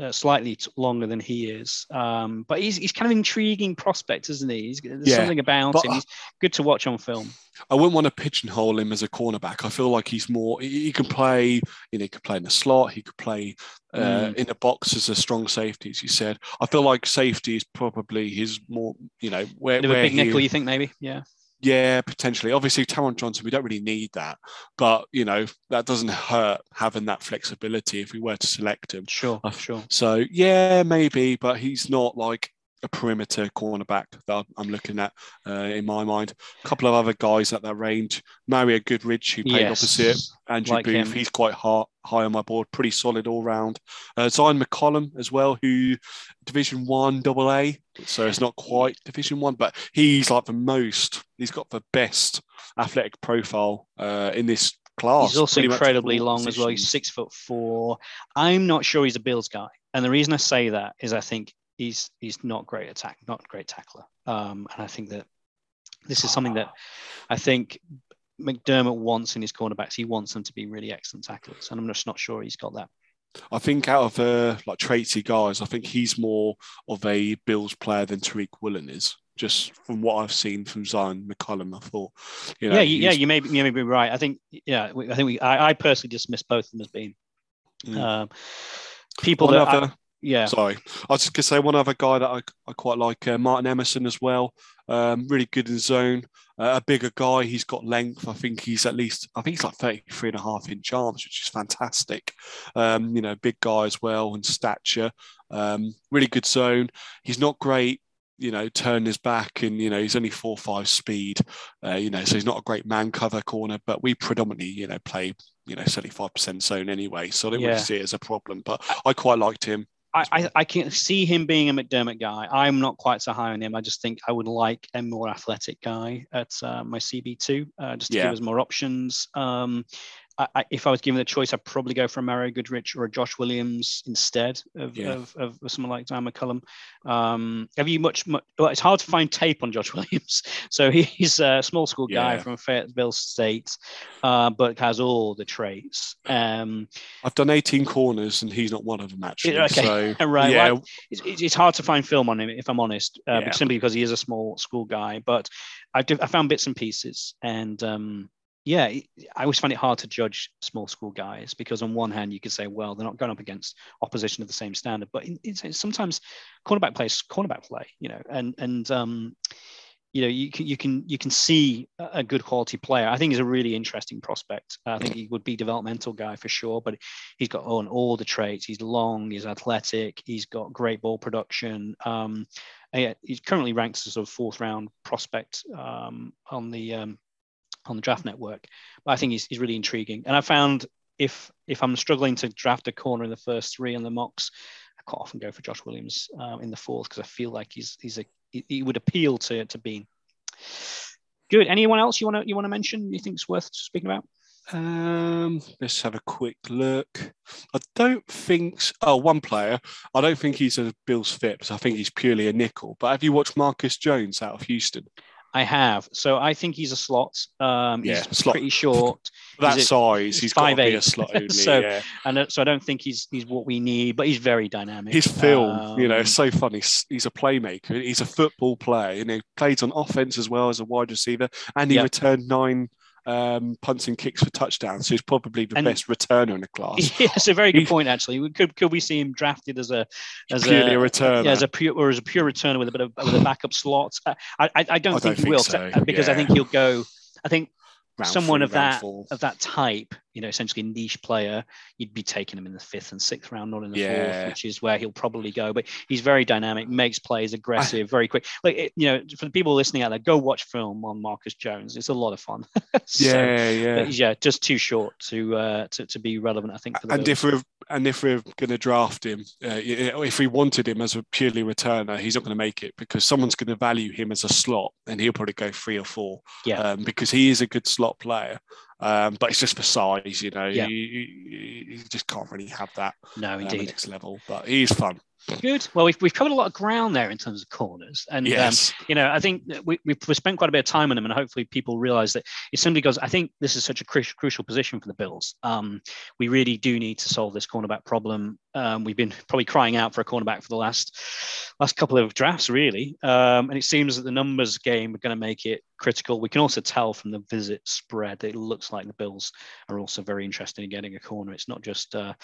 uh, slightly longer than he is. Um, but he's he's kind of intriguing prospect, isn't he? He's, there's Yeah, something about but- him. He's good to watch on film. I wouldn't want to pigeonhole him as a cornerback. I feel like he's more. He, he can play. You know, he can play in the slot. He could play uh, Mm. in the box as a strong safety, as you said. I feel like safety is probably his more. You know, where, Bit of a where big he- nickel, you think maybe? Yeah. Yeah, potentially. Obviously, Taron Johnson, we don't really need that, but you know that doesn't hurt having that flexibility if we were to select him. Sure. Sure. So yeah, maybe, but he's not like a perimeter cornerback that I'm looking at uh, in my mind. A couple of other guys at that range. Mario Goodrich, who played Yes. opposite Andrew like Booth, him. he's quite high, high on my board, pretty solid all round. Uh, Zyon McCollum as well, who Division One Double A, so it's not quite Division One, but he's like the most. He's got the best athletic profile uh, in this class. He's also incredibly long as well. He's six foot four. I'm not sure he's a Bills guy, and the reason I say that is I think he's he's not great attack, not great tackler. Um, and I think that this is something that I think McDermott wants in his cornerbacks. He wants them to be really excellent tacklers, and I'm just not sure he's got that. I think out of uh, like traitsy guys, I think he's more of a Bills player than Tariq Woolen is. Just from what I've seen from Zyon McCollum, I thought, you know, yeah, you, yeah, you may be, you may be right. I think yeah, we- I think we, I, I personally dismiss both of them as being Mm. um, people that I-. yeah. Sorry, I was just gonna say one other guy that I, I quite like, uh, Martin Emerson as well. Um, really good in zone. Uh, a bigger guy, he's got length. I think he's at least, I think he's like 33 and a half inch arms, which is fantastic. Um, you know, big guy as well and stature. Um, really good zone. He's not great, you know, turn his back and, you know, he's only four five speed, uh, you know, so he's not a great man cover corner, but we predominantly, you know, play, you know, 75% zone anyway. So I don't Yeah. really see it as a problem, but I quite liked him. I, I, I can see him being a McDermott guy. I'm not quite so high on him. I just think I would like a more athletic guy at uh, my CB2, uh, just to Yeah. give us more options. Um, I, I, if I was given the choice, I'd probably go for a Mario Goodrich or a Josh Williams instead of, Yeah. of, of someone like Dan McCullum. Um, have you much, much? Well, it's hard to find tape on Josh Williams. So he's a small school guy Yeah. from Fayetteville State, uh, but has all the traits. Um, I've done 18 corners and he's not one of them actually. okay. So right. yeah, well, it's, it's it's hard to find film on him if I'm honest, uh, Yeah. simply because he is a small school guy. But I, did, I found bits and pieces, and um, yeah, I always find it hard to judge small school guys because on one hand you could say, well, they're not going up against opposition of the same standard, but in, in, sometimes cornerback play is cornerback play, you know, and and um, you know you can you can you can see a good quality player. I think he's a really interesting prospect. I think he would be developmental guy for sure, but he's got on all the traits. He's long, he's athletic, he's got great ball production. Um, yeah, he's currently ranked as a sort of fourth round prospect um, on the um, on the draft network. But I think he's, he's really intriguing. And I found if if I'm struggling to draft a corner in the first three on the mocks, I quite often go for Josh Williams um, in the fourth because I feel like he's he's a he would appeal to to Beane. Good. Anyone else you want to you want to mention? You think it's worth speaking about? Um, let's have a quick look. I don't think. Oh, one player. I don't think he's a Bills fit. I think he's purely a nickel. But have you watched Marcus Jones out of Houston? I have. So I think he's a slot. Um, yeah, he's slot. pretty short. that he's size, he's five got to be a slot only. so, yeah. and uh, so I don't think he's he's what we need, but he's very dynamic. His film, um, you know, it's um, so funny. He's a playmaker. He's a football player, and he plays on offense as well as a wide receiver, and he yeah. returned nine um, punts and kicks for touchdowns. So he's probably the and, best returner in the class. Yeah, it's a very good point. Actually, could could we see him drafted as a as purely a, a returner? Yeah, as a pure or as a pure returner with a bit of with a backup slot. I I, I don't I think don't he think will so. because yeah. I think he'll go. I think round someone three, of that four. of that type, you know, essentially niche player, you'd be taking him in the fifth and sixth round, not in the yeah. fourth, which is where he'll probably go. But he's very dynamic, makes plays, aggressive, I, very quick. Like it, you know, for the people listening out there, go watch film on Marcus Jones. It's a lot of fun. so, yeah, yeah, yeah. Just too short to uh, to, to be relevant, I think. and if we're and if we're going to draft him, uh, if we wanted him as a purely returner, he's not going to make it because someone's going to value him as a slot, and he'll probably go three or four. Yeah, um, because he is a good slot player. Um, but it's just for size, you know. Yeah. You, you, you, just can't really have that. No, indeed. Um, next level, but he's fun. Good. Well, we've, we've covered a lot of ground there in terms of corners. And, um, yes. um, you know, I think we, we've spent quite a bit of time on them, and hopefully people realize that it simply goes, I think this is such a cru- crucial position for the Bills. Um, we really do need to solve this cornerback problem. Um, we've been probably crying out for a cornerback for the last last couple of drafts, really. Um, and it seems that the numbers game are going to make it critical. We can also tell from the visit spread that it looks like the Bills are also very interested in getting a corner. It's not just uh,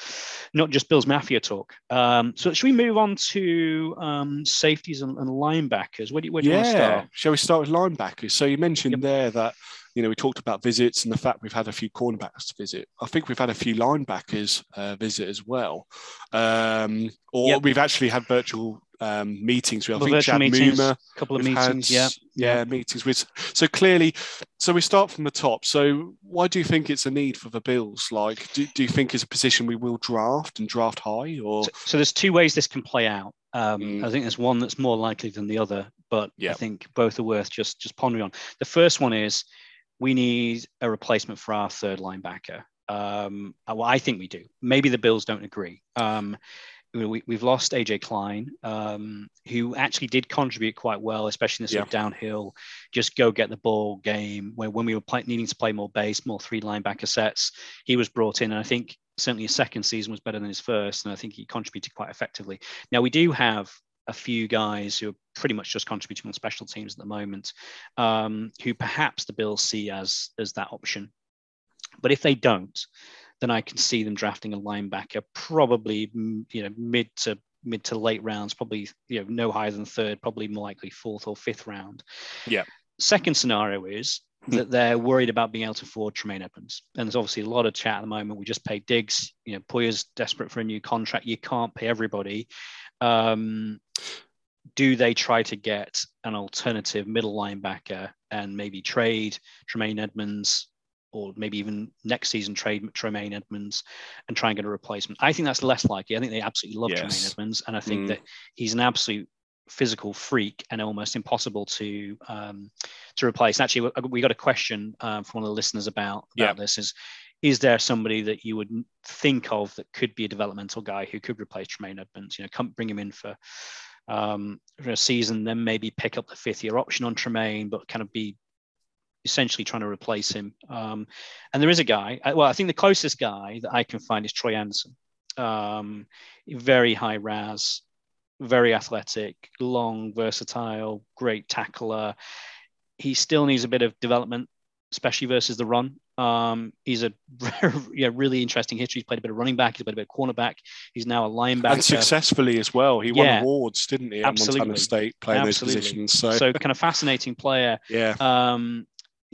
not just Bills Mafia talk. Um, so should we move on to um, safeties and, and, linebackers. Where do you, where do yeah. you want to start? Shall we start with linebackers? So you mentioned yep. there that you know we talked about visits and the fact we've had a few cornerbacks visit. I think we've had a few linebackers uh, visit as well, um, or yep. we've actually had virtual um, meetings We I think Chad meetings, Muma, couple of meetings, had, yeah, yeah, meetings with. So clearly, so we start from the top. So why do you think it's a need for the Bills? Like, do, do you think it's a position we will draft and draft high, or so, so there's two ways this can play out. Um, mm. I think there's one that's more likely than the other, but I think both are worth just just pondering on. The first one is we need a replacement for our third linebacker. Um, well, I think we do. Maybe the Bills don't agree. Um, we, have lost AJ Klein, um, who actually did contribute quite well, especially in the sort yeah. of downhill, just go get the ball game. Where when we were play, needing to play more base, more three linebacker sets, he was brought in, and I think certainly his second season was better than his first, and I think he contributed quite effectively. Now we do have a few guys who are pretty much just contributing on special teams at the moment, um, who perhaps the Bills see as as that option. But if they don't, then I can see them drafting a linebacker, probably you know mid to mid to late rounds, probably you know no higher than third, probably more likely fourth or fifth round. Yeah. Second scenario is hmm. that they're worried about being able to afford Tremaine Edmunds. And there's obviously a lot of chat at the moment. We just paid Diggs. You know, Poyer's desperate for a new contract. You can't pay everybody. Um, do they try to get an alternative middle linebacker and maybe trade Tremaine Edmunds or maybe even next season trade Tremaine Edmunds and try and get a replacement. I think that's less likely. I think they absolutely love yes. Tremaine Edmunds, and I think mm. that he's an absolute physical freak and almost impossible to um, to replace. Actually, we got a question um, from one of the listeners about, about yeah. this: is is there somebody that you would think of that could be a developmental guy who could replace Tremaine Edmunds? You know, come bring him in for um, for a season, then maybe pick up the fifth year option on Tremaine, but kind of be essentially trying to replace him. Um, and there is a guy, uh, well, I think the closest guy that I can find is Troy Anderson. Um, very high RAS, very athletic, long, versatile, great tackler. He still needs a bit of development, especially versus the run. Um, he's a yeah, really interesting history. He's played a bit of running back. He's played a bit of cornerback. He's now a linebacker. And successfully as well. He won awards, didn't he, at Absolutely. Montana State playing Absolutely. those positions. So. so kind of fascinating player. yeah. Um,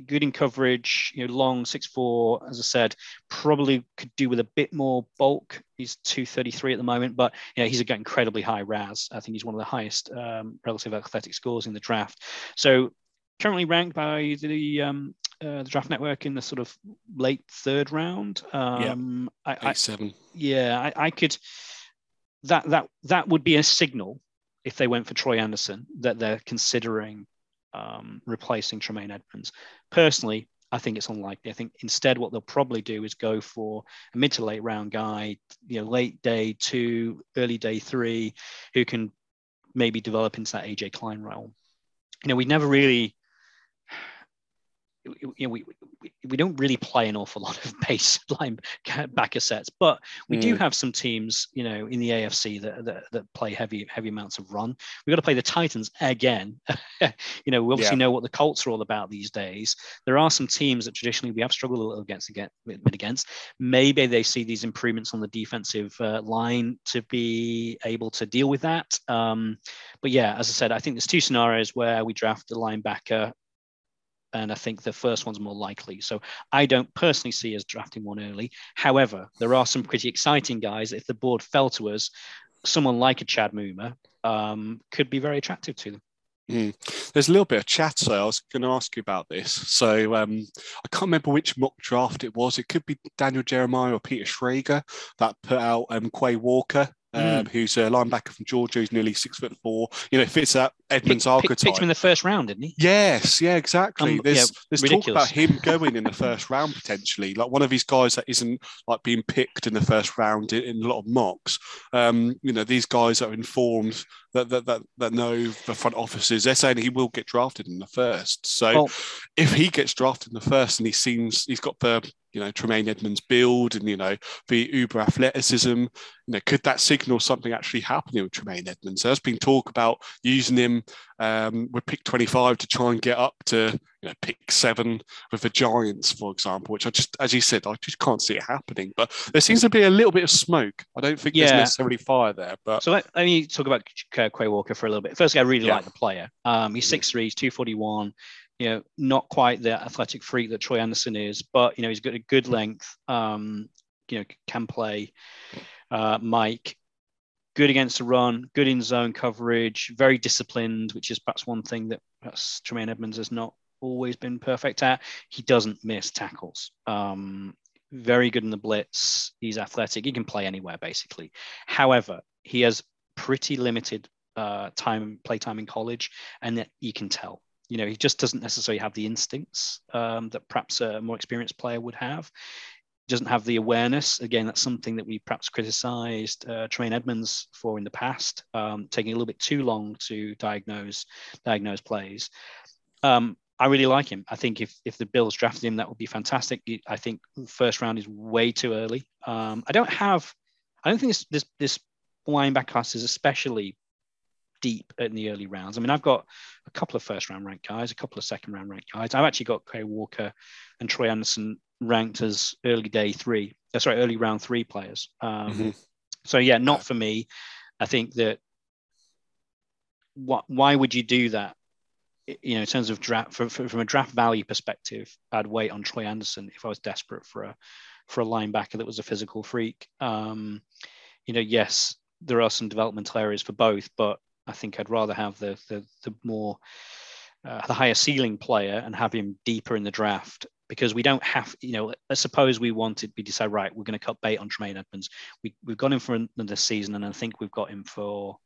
good in coverage, you know, long, six four, as I said, probably could do with a bit more bulk. He's 233 at the moment, but you know, he's got incredibly high RAS. I think he's one of the highest um, relative athletic scores in the draft. So currently ranked by the um, uh, the draft network in the sort of late third round. Um, yeah, I, eight, seven. Yeah, I, I could. that that that would be a signal if they went for Troy Anderson that they're considering um, replacing Tremaine Edmunds. Personally, I think it's unlikely. I think instead what they'll probably do is go for a mid to late round guy, you know, late day two, early day three, who can maybe develop into that AJ Klein role. You know, we never really you know, we, we, we don't really play an awful lot of base line backer sets, but we mm. do have some teams, you know, in the AFC that, that, that, play heavy heavy amounts of run. We've got to play the Titans again. you know, we obviously yeah. know what the Colts are all about these days. There are some teams that traditionally we have struggled a little against against. Maybe they see these improvements on the defensive uh, line to be able to deal with that. Um, but yeah, as I said, I think there's two scenarios where we draft a linebacker and I think the first one's more likely. So I don't personally see us drafting one early. However, there are some pretty exciting guys. If the board fell to us, someone like a Chad Muma um, could be very attractive to them. Mm. There's a little bit of chat, so I was going to ask you about this. So um, I can't remember which mock draft it was. It could be Daniel Jeremiah or Peter Schrager that put out um, Quay Walker um, mm. who's a linebacker from Georgia, who's nearly six foot four. You know, fits that Edmunds pick, archetype. Picked him in the first round, didn't he? Yes, yeah, exactly. Um, there's yeah, there's ridiculous. talk about him going in the first round potentially, like one of these guys that isn't like being picked in the first round in, in a lot of mocks. Um, you know, these guys that are informed that, that that that know the front offices. They're saying he will get drafted in the first. So well, if he gets drafted in the first and he seems he's got the you know Tremaine Edmunds' build and you know the uber athleticism. You know, could that signal something actually happening with Tremaine Edmunds? There's been talk about using him um, with pick 25 to try and get up to you know pick seven with the Giants, for example. Which I just, as you said, I just can't see it happening. But there seems to be a little bit of smoke. I don't think yeah. there's necessarily fire there. But so let, let me talk about Quay Walker for a little bit. Firstly, I really yeah. like the player. Um, he's six three, he's 241 you know, not quite the athletic freak that Troy Anderson is, but you know, he's got a good length. Um, you know, can play. Uh, Mike, good against the run, good in zone coverage, very disciplined, which is perhaps one thing that perhaps Tremaine Edmunds has not always been perfect at. He doesn't miss tackles. Um, very good in the blitz. He's athletic. He can play anywhere basically. However, he has pretty limited uh, time play time in college, and that you can tell you know, he just doesn't necessarily have the instincts um, that perhaps a more experienced player would have. Doesn't have the awareness. Again, that's something that we perhaps criticised uh, Tremaine Edmunds for in the past, um, taking a little bit too long to diagnose diagnose plays. Um, I really like him. I think if if the Bills drafted him, that would be fantastic. I think first round is way too early. Um, I don't have. I don't think this this this linebacker class is especially deep in the early rounds. I mean, I've got a couple of first round ranked guys, a couple of second round ranked guys. I've actually got Quay Walker and Troy Anderson ranked as early day three, uh, sorry, early round three players. Um, mm-hmm. So yeah, not for me. I think that what why would you do that? You know, in terms of draft for, for, from a draft value perspective, I'd wait on Troy Anderson if I was desperate for a for a linebacker that was a physical freak. Um, you know, yes, there are some developmental areas for both, but I think I'd rather have the the, the more uh, the higher ceiling player and have him deeper in the draft because we don't have, you know, let's suppose we wanted, we decide, right, we're going to cut bait on Tremaine Edmunds. We, we've got him for another season, and I think we've got him for,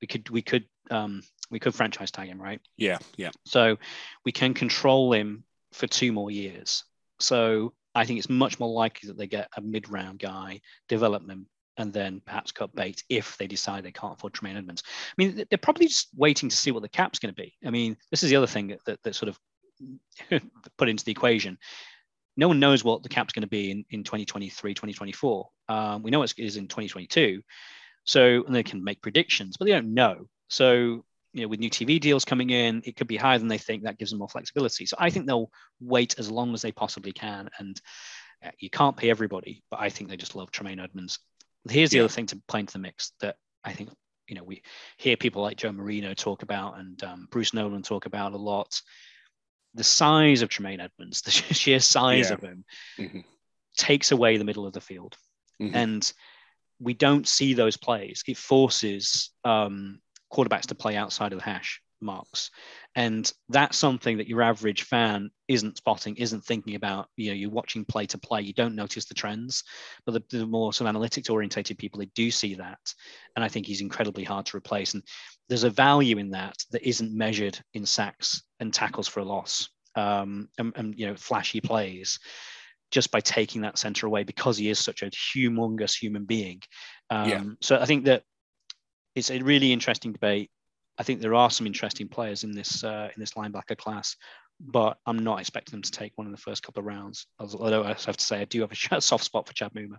we could, we could, um, we could franchise tag him, right? Yeah, yeah. So we can control him for two more years. So I think it's much more likely that they get a mid round guy, develop them, and then perhaps cut bait if they decide they can't afford Tremaine Edmunds. I mean, they're probably just waiting to see what the cap's going to be. I mean, this is the other thing that, that sort of put into the equation. No one knows what the cap's going to be in, in 2023, 2024. Um, we know it is in 2022. So, they can make predictions, but they don't know. So, you know, with new TV deals coming in, it could be higher than they think. That gives them more flexibility. So, I think they'll wait as long as they possibly can. And uh, you can't pay everybody, but I think they just love Tremaine Edmunds Here's the yeah. other thing to play into the mix that I think you know we hear people like Joe Marino talk about and um, Bruce Nolan talk about a lot. The size of Tremaine Edmunds, the sheer size yeah. of him, mm-hmm. takes away the middle of the field, mm-hmm. and we don't see those plays. It forces um, quarterbacks to play outside of the hash marks. And that's something that your average fan isn't spotting, isn't thinking about. You know, you're watching play to play, you don't notice the trends. But the, the more sort of analytics orientated people, they do see that. And I think he's incredibly hard to replace. And there's a value in that that isn't measured in sacks and tackles for a loss um, and, and, you know, flashy plays just by taking that center away because he is such a humongous human being. Um, yeah. So I think that it's a really interesting debate. I think there are some interesting players in this uh, in this linebacker class, but I'm not expecting them to take one in the first couple of rounds. Although I have to say I do have a soft spot for Chad Muma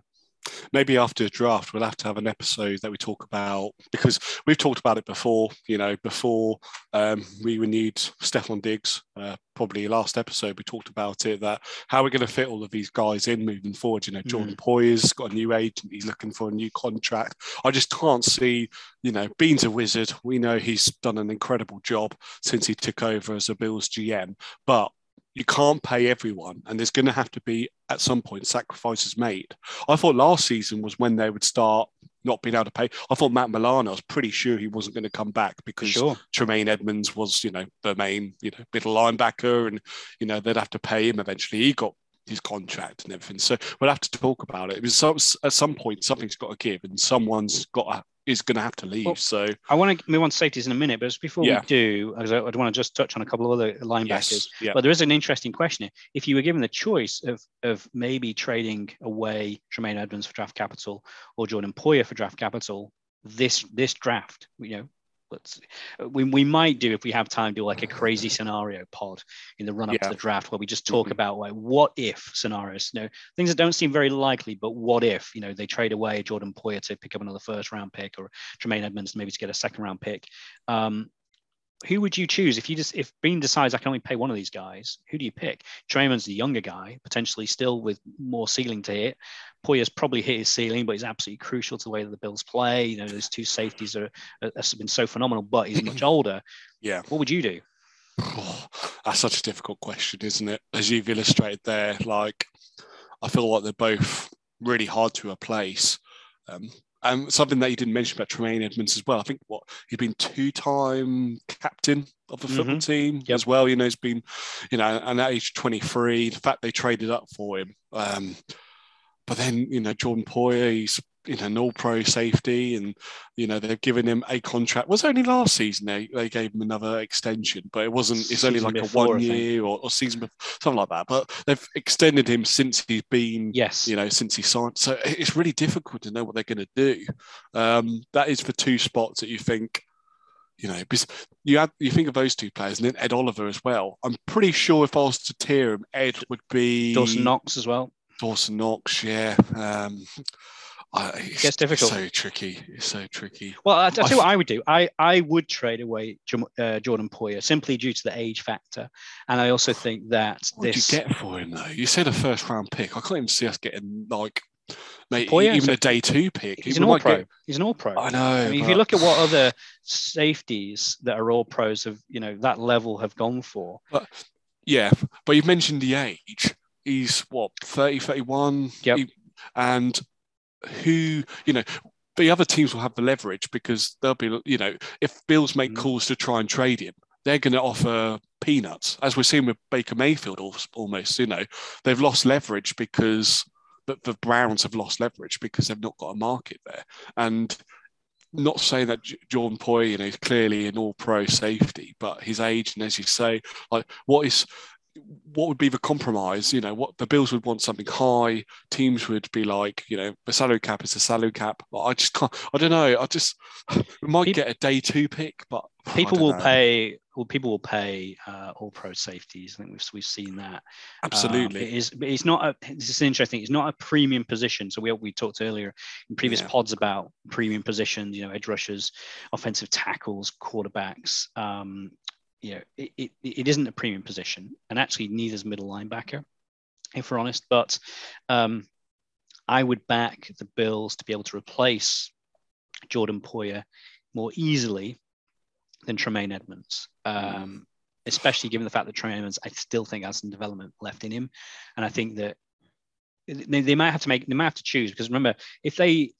maybe after a draft we'll have to have an episode that we talk about because we've talked about it before you know before um, we renewed Stefon Diggs uh, probably last episode we talked about it that how we're going to fit all of these guys in moving forward you know Jordan mm. Poyer's got a new agent he's looking for a new contract I just can't see you know beane's a wizard we know he's done an incredible job since he took over as a Bills GM but you can't pay everyone, and there's going to have to be at some point sacrifices made. I thought last season was when they would start not being able to pay. I thought Matt Milano, I was pretty sure he wasn't going to come back because sure. Tremaine Edmunds was, you know, the main, you know, middle linebacker, and you know they'd have to pay him eventually. He got his contract and everything, so we'll have to talk about it. Because some, at some point something's got to give, and someone's got to is going to have to leave. Well, so I want to move on to safeties in a minute, but before yeah. we do, I, I want to just touch on a couple of other linebackers. Yes. Yeah. But there is an interesting question here. If you were given the choice of of maybe trading away Tremaine Edmunds for draft capital or Jordan Poyer for draft capital, this this draft, you know, let's we, we might do if we have time do like a crazy scenario pod in the run up yeah. to the draft where we just talk mm-hmm. about like what if scenarios you know things that don't seem very likely but what if you know they trade away jordan poyer to pick up another first round pick or tremaine edmunds maybe to get a second round pick um, who would you choose if you just if Beane decides I can only pay one of these guys? Who do you pick? Tremaine's the younger guy, potentially still with more ceiling to hit. Poyer's probably hit his ceiling, but he's absolutely crucial to the way that the Bills play. You know, those two safeties are, are have been so phenomenal, but he's much older. Yeah. What would you do? Oh, that's such a difficult question, isn't it? As you've illustrated there, like I feel like they're both really hard to replace. Um, um, something that you didn't mention about Tremaine Edmunds as well. I think what he's been two-time captain of the football mm-hmm. team yep. as well. You know, he's been, you know, and at age 23, the fact they traded up for him. Um, but then, you know, Jordan Poyer, he's you know, an all pro safety, and you know they've given him a contract. Was only last season they, they gave him another extension, but it wasn't. It's season only like before, a one year or, or, season before, something like that. But they've extended him since he's been, yes, you know, since he signed. So it's really difficult to know what they're going to do. Um, that is for two spots that you think you know, because you you think of those two players, and then Ed Oliver as well. I'm pretty sure if I was to tier him, Ed would be Dawson Knox as well. Dawson Knox, yeah. Um, it gets difficult. so tricky. It's so tricky. Well, I'll tell you what I would do. I, I would trade away uh, Jordan Poyer simply due to the age factor, and I also think that what this. What you get for him though? You said a first round pick. I can't even see us getting like. Mate, Poyer, even a day two pick. He's an all pro. Get... He's an all pro. I know. I mean, but... if you look at what other safeties that are all pros have, you know, that level have gone for. But, yeah, but you've mentioned the age. He's what 30, 31. Yep. He, and who, you know, the other teams will have the leverage because they'll be, you know, if Bills make mm. calls to try and trade him, they're going to offer peanuts, as we're seeing with Baker Mayfield almost, you know, they've lost leverage because, but the Browns have lost leverage because they've not got a market there. And not saying that John Poyer, you know, is clearly an all pro safety, but his age and as you say, like what is what would be the compromise? You know, what the Bills would want something high. Teams would be like, you know, the salary cap is a salary cap. I just can't. I don't know. I just we might people, get a day two pick, but people will know. pay. Well, people will pay uh, all pro safeties. I think we've we've seen that. Absolutely, um, it is. It's not. A, this is interesting. It's not a premium position. So we we talked earlier in previous yeah. pods about premium positions. You know, edge rushers, offensive tackles, quarterbacks. Um, you know, it, it, it isn't a premium position, and actually neither is middle linebacker, if we're honest. But um, I would back the Bills to be able to replace Jordan Poyer more easily than Tremaine Edmunds, Um, especially given the fact that Tremaine Edmunds, I still think has some development left in him, and I think that they, they might have to make they might have to choose because remember if they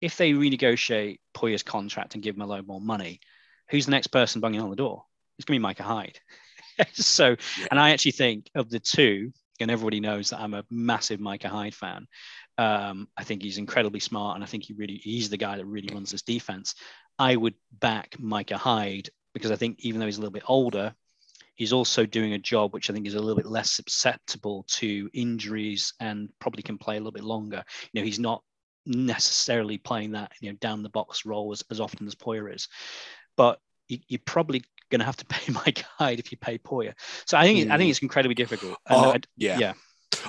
if they renegotiate Poyer's contract and give him a load more money, who's the next person banging on the door? It's going to be Micah Hyde. so, yeah. and I actually think of the two, and everybody knows that I'm a massive Micah Hyde fan. Um, I think he's incredibly smart, and I think he really he's the guy that really runs this defense. I would back Micah Hyde because I think even though he's a little bit older, he's also doing a job which I think is a little bit less susceptible to injuries and probably can play a little bit longer. You know, he's not necessarily playing that you know down the box role as, as often as Poyer is, but you, you're probably going to have to pay Micah Hyde if you pay Poyer. So I think mm. I think hmm. it's incredibly difficult. Uh, yeah. yeah.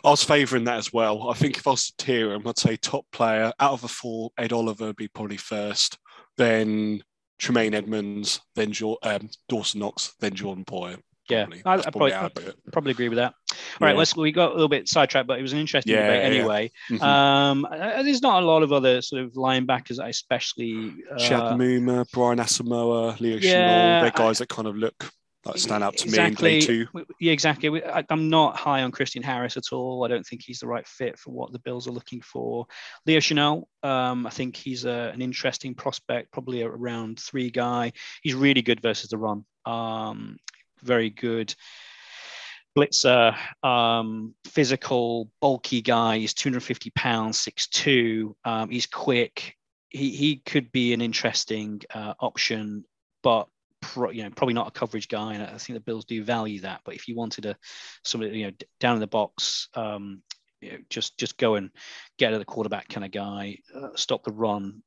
I was favouring that as well. I think if I was to tier him, I'd say top player out of the four, Ed Oliver would be probably first, then Tremaine Edmunds, then um, Dawson Knox, then Jordan Poyer. Yeah, I, I probably, probably, probably, agree with that. All yeah. right, let's. We got a little bit sidetracked, but it was an interesting yeah, debate anyway. Yeah. Mm-hmm. Um, there's not a lot of other sort of linebackers, I especially. Uh, Chad Muma, Brian Asamoah, Leo yeah, they're guys I, that kind of look like stand out to exactly, me in two. Yeah, exactly. I, am not high on Christian Harris at all. I don't think he's the right fit for what the Bills are looking for. Leo Chenal, um, I think he's a, an interesting prospect, probably a round three guy. He's really good versus the run. Um, very good blitzer, um, physical, bulky guy. He's 250 pounds, 6'2. Um, he's quick. He, he could be an interesting uh, option, but pro, you know probably not a coverage guy. And I think the Bills do value that. But if you wanted a somebody you know down in the box, um, you know, just just go and get at the quarterback kind of guy, uh, stop the run.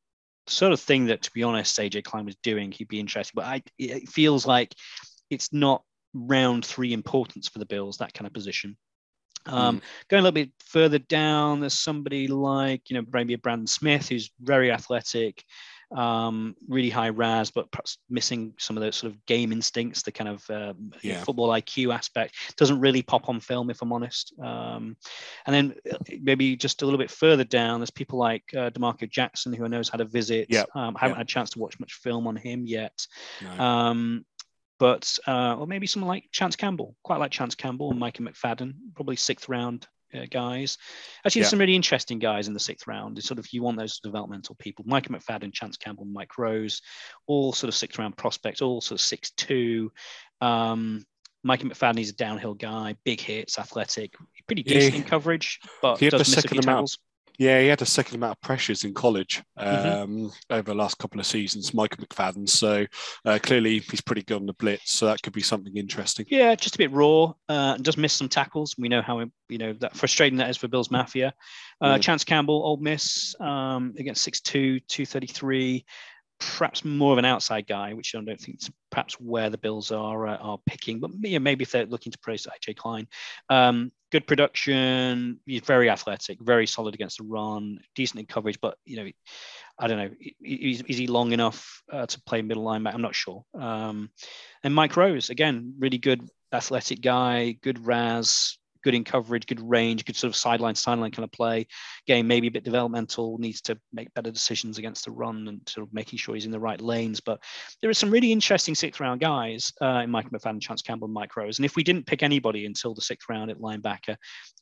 Sort of thing that, to be honest, AJ Klein was doing, he'd be interested. But I, it feels like it's not round three importance for the Bills, that kind of position. Um, mm. Going a little bit further down, there's somebody like, you know, maybe a Brandon Smith, who's very athletic, um, really high RAS, but perhaps missing some of those sort of game instincts, the kind of uh, yeah. football IQ aspect. Doesn't really pop on film, if I'm honest. Um, and then uh, maybe just a little bit further down, there's people like uh, D'Marco Jackson, who knows had a visit. Yeah. Um, I haven't had a chance to watch much film on him yet. No. Um, but uh, or maybe someone like Chance Campbell, quite like Chance Campbell and Micah McFadden, probably sixth round uh, guys. Actually, yeah. there's some really interesting guys in the sixth round. It's sort of you want those developmental people. Micah McFadden, Chance Campbell, Mike Rose, all sort of sixth round prospects, all sort of six two. Um, McFadden is a downhill guy, big hits, athletic, pretty decent yeah. in coverage, but he had the second amount. Tackles. Yeah, he had a second amount of pressures in college mm-hmm. um, mm-hmm. over the last couple of seasons, Micah McFadden. So uh, clearly he's pretty good on the blitz. So that could be something interesting. Yeah, just a bit raw. Uh, just missed some tackles. We know how you know that frustrating that is for Bills Mafia. Uh, Chance Campbell, Ole Miss um, against 6'2", 233 perhaps more of an outside guy, which I don't think is perhaps where the Bills are uh, are picking. But yeah, maybe if they're looking to praise AJ Klein, um, good production. He's very athletic, very solid against the run, decent in coverage. But you know, I don't know, is, is he long enough uh, to play middle linebacker? I'm not sure. Um, and Mike Rose, again, really good athletic guy, good RAS, good in coverage, good range, good sort of sideline sideline kind of play. Game maybe a bit developmental, needs to make better decisions against the run and sort of making sure he's in the right lanes. But there are some really interesting sixth round guys uh, in Micah McFadden, Chance Campbell, and Mike Rose. And if we didn't pick anybody until the sixth round at linebacker,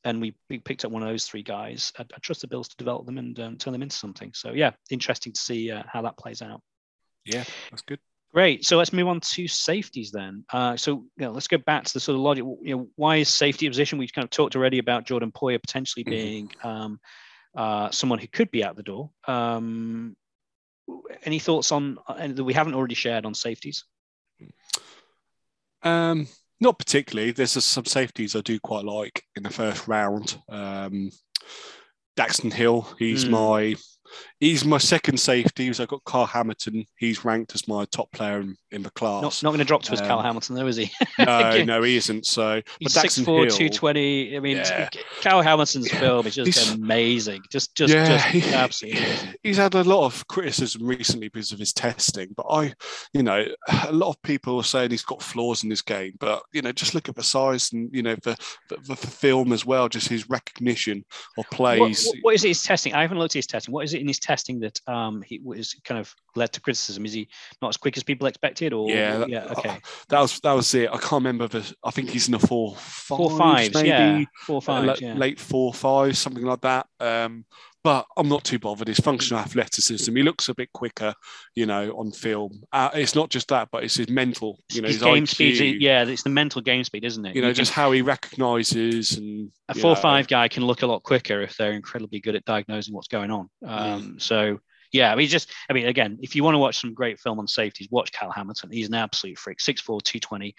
and we, we picked up one of those three guys, I, I trust the Bills to develop them and um, turn them into something. So yeah, interesting to see uh, how that plays out. Yeah, that's good. Great. So let's move on to safeties then. Uh, so you know, let's go back to the sort of logic. You know, why is safety a position? We've kind of talked already about Jordan Poyer potentially mm-hmm. being um, uh, someone who could be out the door. Um, any thoughts on uh, that we haven't already shared on safeties? Um, not particularly. There's some safeties I do quite like in the first round. Um, Daxton Hill, he's mm. my He's my second safety. So I've got Kyle Hamilton. He's ranked as my top player in, in the class. Not, not going to drop to um, Kyle Hamilton, though, is he? no, no, he isn't. So, he's six four, two twenty. I mean, yeah. Kyle Hamilton's film is just he's, amazing. Just, just, yeah, just he, absolutely. Amazing. He's had a lot of criticism recently because of his testing, but I, you know, a lot of people are saying he's got flaws in his game. But you know, just look at the size and you know the the, the film as well. Just his recognition of plays. What, what is his testing? I haven't looked at his testing. What is it in his testing that um, he was kind of led to criticism? Is he not as quick as people expected, or yeah, that, yeah, okay, that was that was it. I can't remember the. I think he's in the four fives, four fives, maybe yeah, five, uh, yeah. late four fives, something like that. Um, but I'm not too bothered. His functional athleticism, he looks a bit quicker, you know, on film. Uh, it's not just that, but it's his mental, you know, his, his game IQ, speed. Yeah, it's the mental game speed, isn't it? You know, You just can- how he recognises and a four know, five guy can look a lot quicker if they're incredibly good at diagnosing what's going on. Mm. Um, So yeah, I mean, just I mean, again, if you want to watch some great film on safeties, watch Kyle Hamilton. He's an absolute freak. 6'4", 220,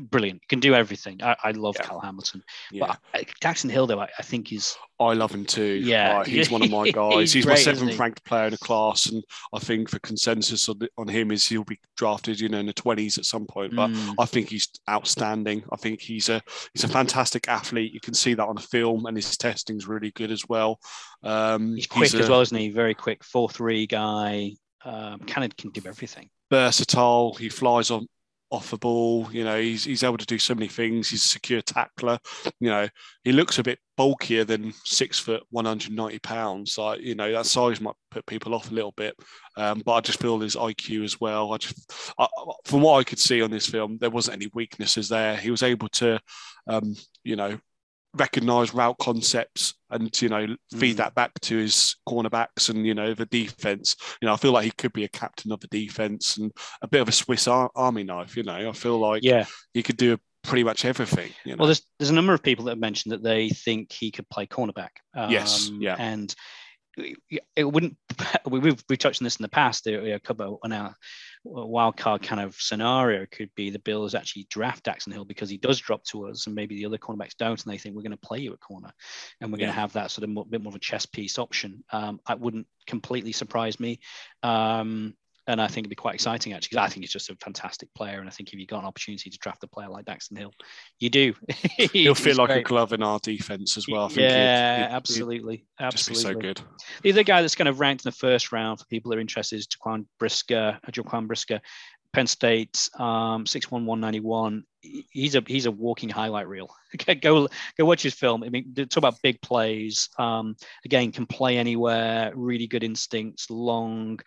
brilliant. Can do everything. I, I love Yeah. Kyle Hamilton. Yeah, But Daxton Hill, though, I, I think is I love him too. Yeah. Like, he's one of my guys. He's, my great, isn't seventh ranked player in the class, and I think the consensus on, on him is he'll be drafted, you know, in the twenties at some point. But mm, I think he's outstanding. I think he's a he's a fantastic athlete. You can see that on the film, and his testing's really good as well. Um, he's quick a as well, isn't he? Very quick, four three guy. Um, kind of can do everything. Versatile. He flies on off the ball. You know, he's he's able to do so many things. He's a secure tackler. You know, he looks a bit bulkier than six foot, one hundred ninety pounds. Like you know, that size might put people off a little bit. Um, but I just feel his IQ as well. I just, I, from what I could see on this film, there wasn't any weaknesses there. He was able to, um, you know, recognize route concepts and you know feed Mm. that back to his cornerbacks and you know the defense. You know, I feel like he could be a captain of the defense and a bit of a Swiss ar- Army knife. You know, I feel like Yeah. he could do pretty much everything. You know, Well, there's there's a number of people that have mentioned that they think he could play cornerback. Um, Yes, yeah. and it wouldn't. we- We've we touched on this in the past. A couple on our wild card kind of scenario could be the Bills actually draft Daxton Hill because he does drop to us, and maybe the other cornerbacks don't, and they think we're going to play you at corner, and we're going to have that sort of bit more of a chess piece option. Um, that wouldn't completely surprise me. Um, and I think it'd be quite exciting actually. 'cause I think he's just a fantastic player, and I think if you've got an opportunity to draft a player like Daxton Hill, you do. he'll feel like a glove in our defense as well. I think yeah, he'd- he'd- he'd absolutely, just be absolutely. so good. The other guy that's kind of ranked in the first round for people that are interested is Jaquan Brisker. uh, Jaquan Brisker, Penn State, um, six one one ninety one. He's a he's a walking highlight reel. Okay, go go watch his film. I mean, talk about big plays. Um, again, can play anywhere. Really good instincts. Long.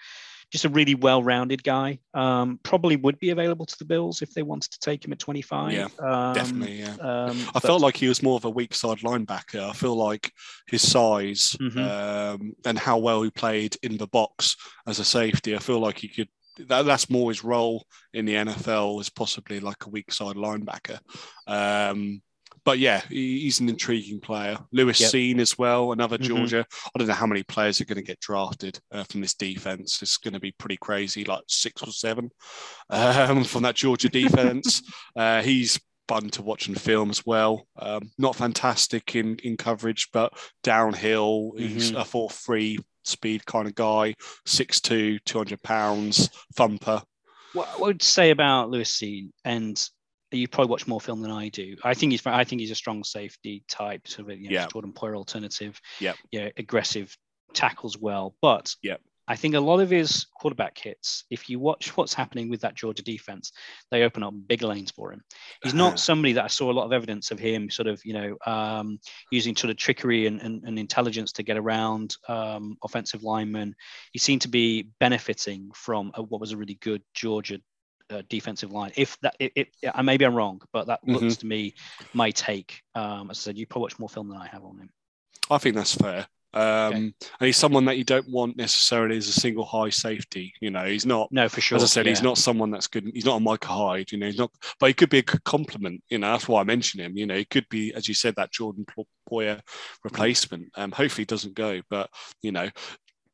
Just a really well-rounded guy. Um, probably would be available to the Bills if they wanted to take him at 25. Yeah, um, Definitely, yeah. Um, I but- felt like he was more of a weak side linebacker. I feel like his size Mhm. um, and how well he played in the box as a safety. I feel like he could. That, that's more his role in the NFL as possibly like a weak side linebacker. But yeah, he's an intriguing player. Lewis Yep. Cine as well, another Mhm. Georgia. I don't know how many players are going to get drafted uh, from this defense. It's going to be pretty crazy, like six or seven um, from that Georgia defense. uh, he's fun to watch and film as well. Um, not fantastic in in coverage, but downhill. He's Mhm. a four three speed kind of guy. 6'2", 200 pounds, thumper. what I would you say about Lewis Cine, and you probably watch more film than I do. I think he's I think he's a strong safety type, sort of you know, Yeah. Jordan Poyer alternative. Yep. Yeah, aggressive tackles well, but Yep. I think a lot of his quarterback hits, if you watch what's happening with that Georgia defense, they open up big lanes for him. He's Uh-huh. not somebody that I saw a lot of evidence of him sort of, you know, um, using sort of trickery and, and, and intelligence to get around um, offensive linemen. He seemed to be benefiting from a, what was a really good Georgia uh, defensive line. If that, it, it, yeah, maybe I'm wrong, but that looks to me my take. Um, as I said, you probably watch more film than I have on him. I think that's fair. Um, And he's someone that you don't want necessarily as a single high safety. You know, he's not. No, for sure. As I said, he's not someone that's good. He's not a Micah Hyde, you know. He's not, but he could be a good compliment. You know, that's why I mention him. You know, he could be, as you said, that Jordan Po- Poyer replacement. Um, hopefully, doesn't go. But you know,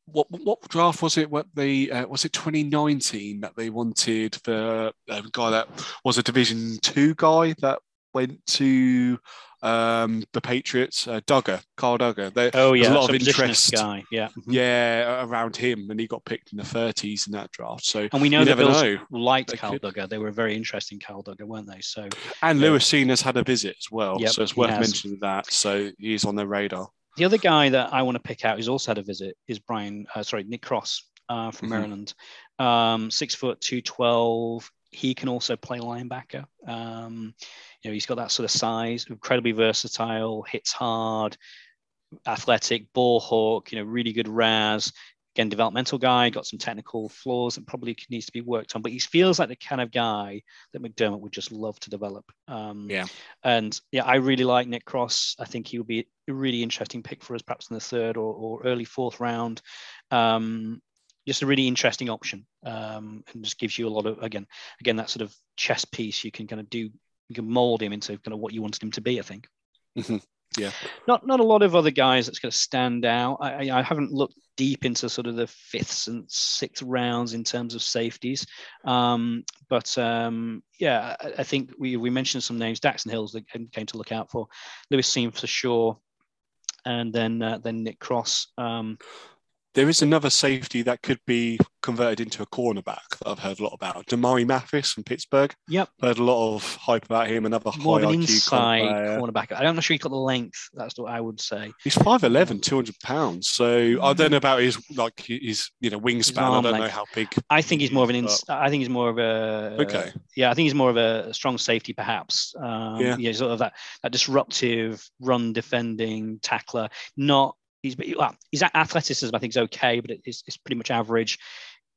what what draft was it? What they uh, was it 2019 that they wanted the uh, guy that was a Division Two guy that went to um, the Patriots, uh, Dugger, Kyle Dugger. They, Oh there's yeah, a lot of interest. guy. Yeah. Mhm. Yeah, around him, and he got picked in the 30s in that draft. So And we know the Bills know. liked They Kyle could. Dugger. They were very interested in Kyle Dugger, weren't they? So And Yeah. Lewis Cine has had a visit as well, Yep, so it's worth mentioning that. So he's on their radar. The other guy that I want to pick out who's also had a visit is Brian, uh, sorry, Nick Cross uh, from Mhm. Maryland. Um, six foot, 212. He can also play linebacker. Um, you know, he's got that sort of size, incredibly versatile, hits hard, athletic, ball hawk, you know, really good RAS. Again, developmental guy, got some technical flaws that probably needs to be worked on, but he feels like the kind of guy that McDermott would just love to develop. Um, yeah. And yeah, I really like Nick Cross. I think he would be a really interesting pick for us, perhaps in the third or, or early fourth round. Um, just a really interesting option um, and just gives you a lot of again again that sort of chess piece you can kind of do you can mold him into kind of what you wanted him to be i think mm-hmm. yeah not not a lot of other guys that's going to stand out I, I haven't looked deep into sort of the fifth and sixth rounds in terms of safeties. Um, but um, yeah I, I, think we, we mentioned some names. Daxton Hills that came to look out for. Lewis Cine for sure. And then uh, then Nick Cross um, there is another safety that could be converted into a cornerback that I've heard a lot about. Damari Mathis from Pittsburgh. Yep. Heard a lot of hype about him. Another More high of an IQ inside cornerback. I'm not sure he's got the length. That's what I would say. He's 5'11", 200 pounds. So I don't know about his like his you know wingspan. I don't know how big. I think he's more of an ins- I think he's more of a Okay. Yeah, I think he's more of a strong safety, perhaps. Um, Yeah. yeah, sort of that that disruptive run defending tackler. Not he's well, his athleticism I think is okay, but it's, it's pretty much average.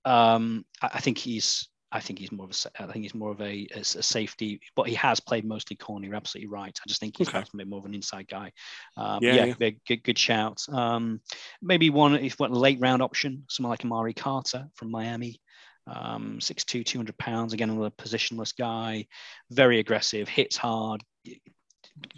Um, I, I think he's I think he's more of a I think he's more of a, a, a safety, but he has played mostly corner. You're absolutely right. I just think he's Okay. a bit more of an inside guy. Um, Yeah, yeah, yeah. good good shout. Um, maybe one if one late round option, someone like Amari Carter from Miami. Um, 6'2", 200 pounds, again, another positionless guy, very aggressive, hits hard,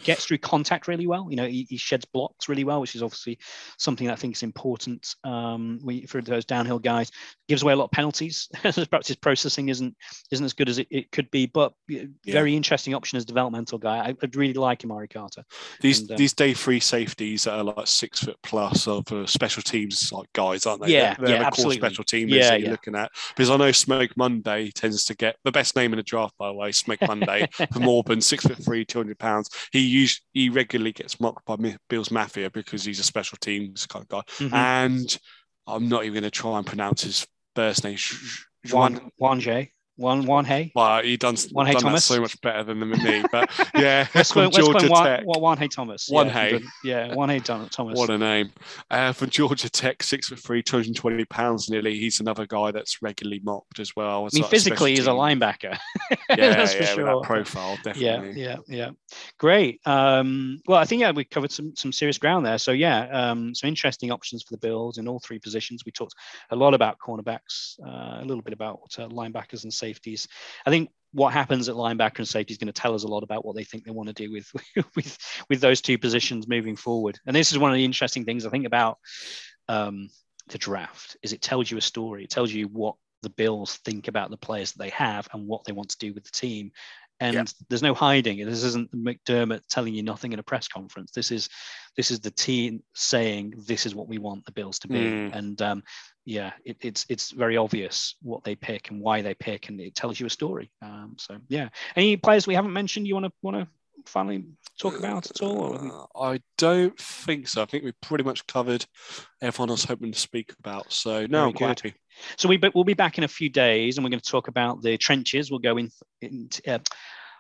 gets through contact really well. You know, he, he sheds blocks really well, which is obviously something that I think is important um, we, for those downhill guys. Gives away a lot of penalties. Perhaps his processing isn't isn't as good as it, it could be, but uh, very interesting option as developmental guy. I, I'd really like him, Amari Carter. These And, um, these day three safeties that are like six foot plus of uh, special teams like guys, aren't they? Yeah, they're, they're yeah, the absolutely. core special teamers Yeah, that you're yeah. looking at. Because I know Smoke Monday tends to get the best name in the draft, by the way. Smoke Monday from Auburn, six foot three, two hundred pounds. He usually he regularly gets mocked by Bills Mafia because he's a special teams kind of guy. Mhm. And I'm not even going to try and pronounce his first name. Sh- sh- Juan Juan. Juan J. Juan Juanyeh. Well, he done, Juanyeh done that Thomas? so much better than me. But yeah, Let's from let's Georgia Juan, Tech. Juanyeh Thomas. Juan yeah, Hay. good. Yeah, Hay Thom- Thomas. What a name. Uh, for Georgia Tech, six foot three, 220 pounds nearly. He's another guy that's regularly mocked as well. I mean, physically, he's a linebacker. Yeah, That's for yeah, with sure. that profile, definitely. yeah yeah yeah. great um well i think yeah we covered some some serious ground there so yeah um some interesting options for the bills in all three positions we talked a lot about cornerbacks uh, a little bit about uh, linebackers and safeties. I think what happens at linebacker and safety is going to tell us a lot about what they think they want to do with with with those two positions moving forward. And this is one of the interesting things i think about um the draft is it tells you a story. It tells you what the bills think about the players that they have and what they want to do with the team and Yeah. there's no hiding. This isn't McDermott telling you nothing in a press conference. This is this is the team saying this is what we want the Bills to be. Mm. And um, yeah, it, it's it's very obvious what they pick and why they pick, and it tells you a story. Um, so yeah, any players we haven't mentioned you want to want to finally talk about at all? Uh, I don't think so. I think we've pretty much covered everyone I was hoping to speak about. So no, Very I'm quite happy. So we we'll be back in a few days, and we're going to talk about the trenches. We'll go in, in uh,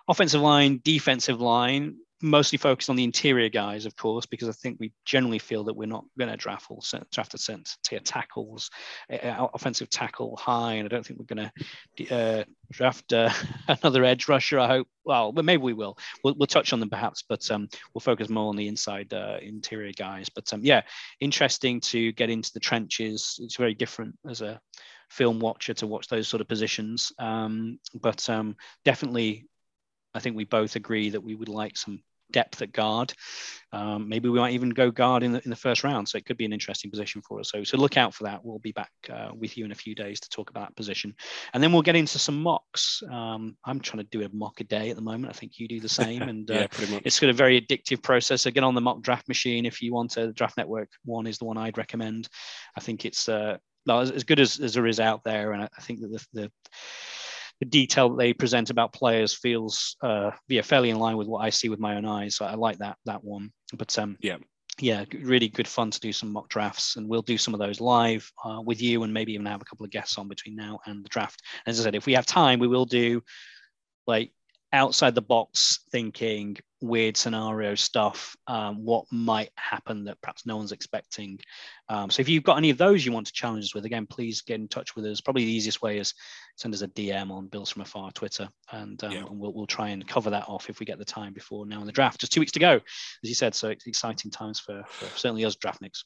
offensive line, defensive line, mostly focused on the interior guys, of course, because I think we generally feel that we're not going to draft all draft a sense tier tackles, uh, offensive tackle high, and I don't think we're going to uh, draft uh, another edge rusher. I hope. Well, but maybe we will. We'll, we'll touch on them perhaps, but um, we'll focus more on the inside uh, interior guys. But um, yeah, interesting to get into the trenches. It's very different as a film watcher to watch those sort of positions. Um, but um, definitely, I think we both agree that we would like some depth at guard. Um, maybe we might even go guard in the, in the first round. So it could be an interesting position for us. So, so look out for that. We'll be back uh, with you in a few days to talk about that position. And then we'll get into some mocks. Um, I'm trying to do a mock a day at the moment. I think you do the same. And uh, yeah, pretty much. it's got a very addictive process. So get on the mock draft machine if you want to. The Draft Network one is the one I'd recommend. I think it's uh, as, as good as, as there is out there, and I, I think that the, the the detail that they present about players feels uh, yeah fairly in line with what I see with my own eyes. So I like that that one. But um, Yeah. yeah, really good fun to do some mock drafts, and we'll do some of those live uh, with you, and maybe even have a couple of guests on between now and the draft. As I said, if we have time, we will do like outside the box thinking, weird scenario stuff, um, what might happen that perhaps no one's expecting. Um, so if you've got any of those you want to challenge us with, again, please get in touch with us. Probably the easiest way is send us a DM on Bills from Afar Twitter, and, um, yeah. and we'll, we'll try and cover that off if we get the time before now in the draft. Just two weeks to go, as you said. So exciting times for, for certainly us draftniks.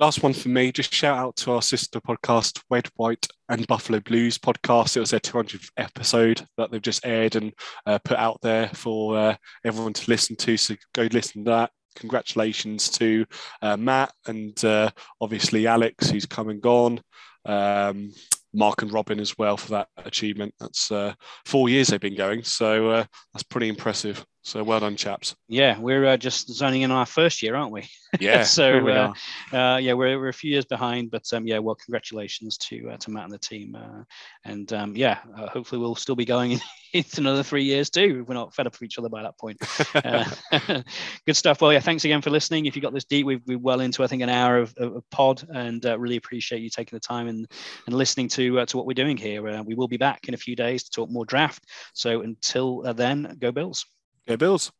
Last one for me, just shout out to our sister podcast, Red, White, and Buffalo Blues podcast. It was their 200th episode that they've just aired and uh, put out there for uh, everyone to listen to. So go listen to that. Congratulations to uh, Matt and uh, obviously Alex, who's come and gone. Um, Mark and Robin as well for that achievement. That's uh, four years they've been going, so uh, that's pretty impressive. So well done, chaps. Yeah, we're uh, just zoning in on our first year, aren't we? Yeah. so we uh, uh, yeah, we're, we're a few years behind, but um, yeah, well, congratulations to uh, to Matt and the team, uh, and um, yeah, uh, hopefully we'll still be going into another three years too. If we're not fed up with each other by that point. good stuff. Well, yeah, thanks again for listening. If you got this deep, we've we're well into I think an hour of, of pod, and really appreciate you taking the time and and listening to to what we're doing here. we will be back in a few days to talk more draft. So until then, go Bills. Go Bills.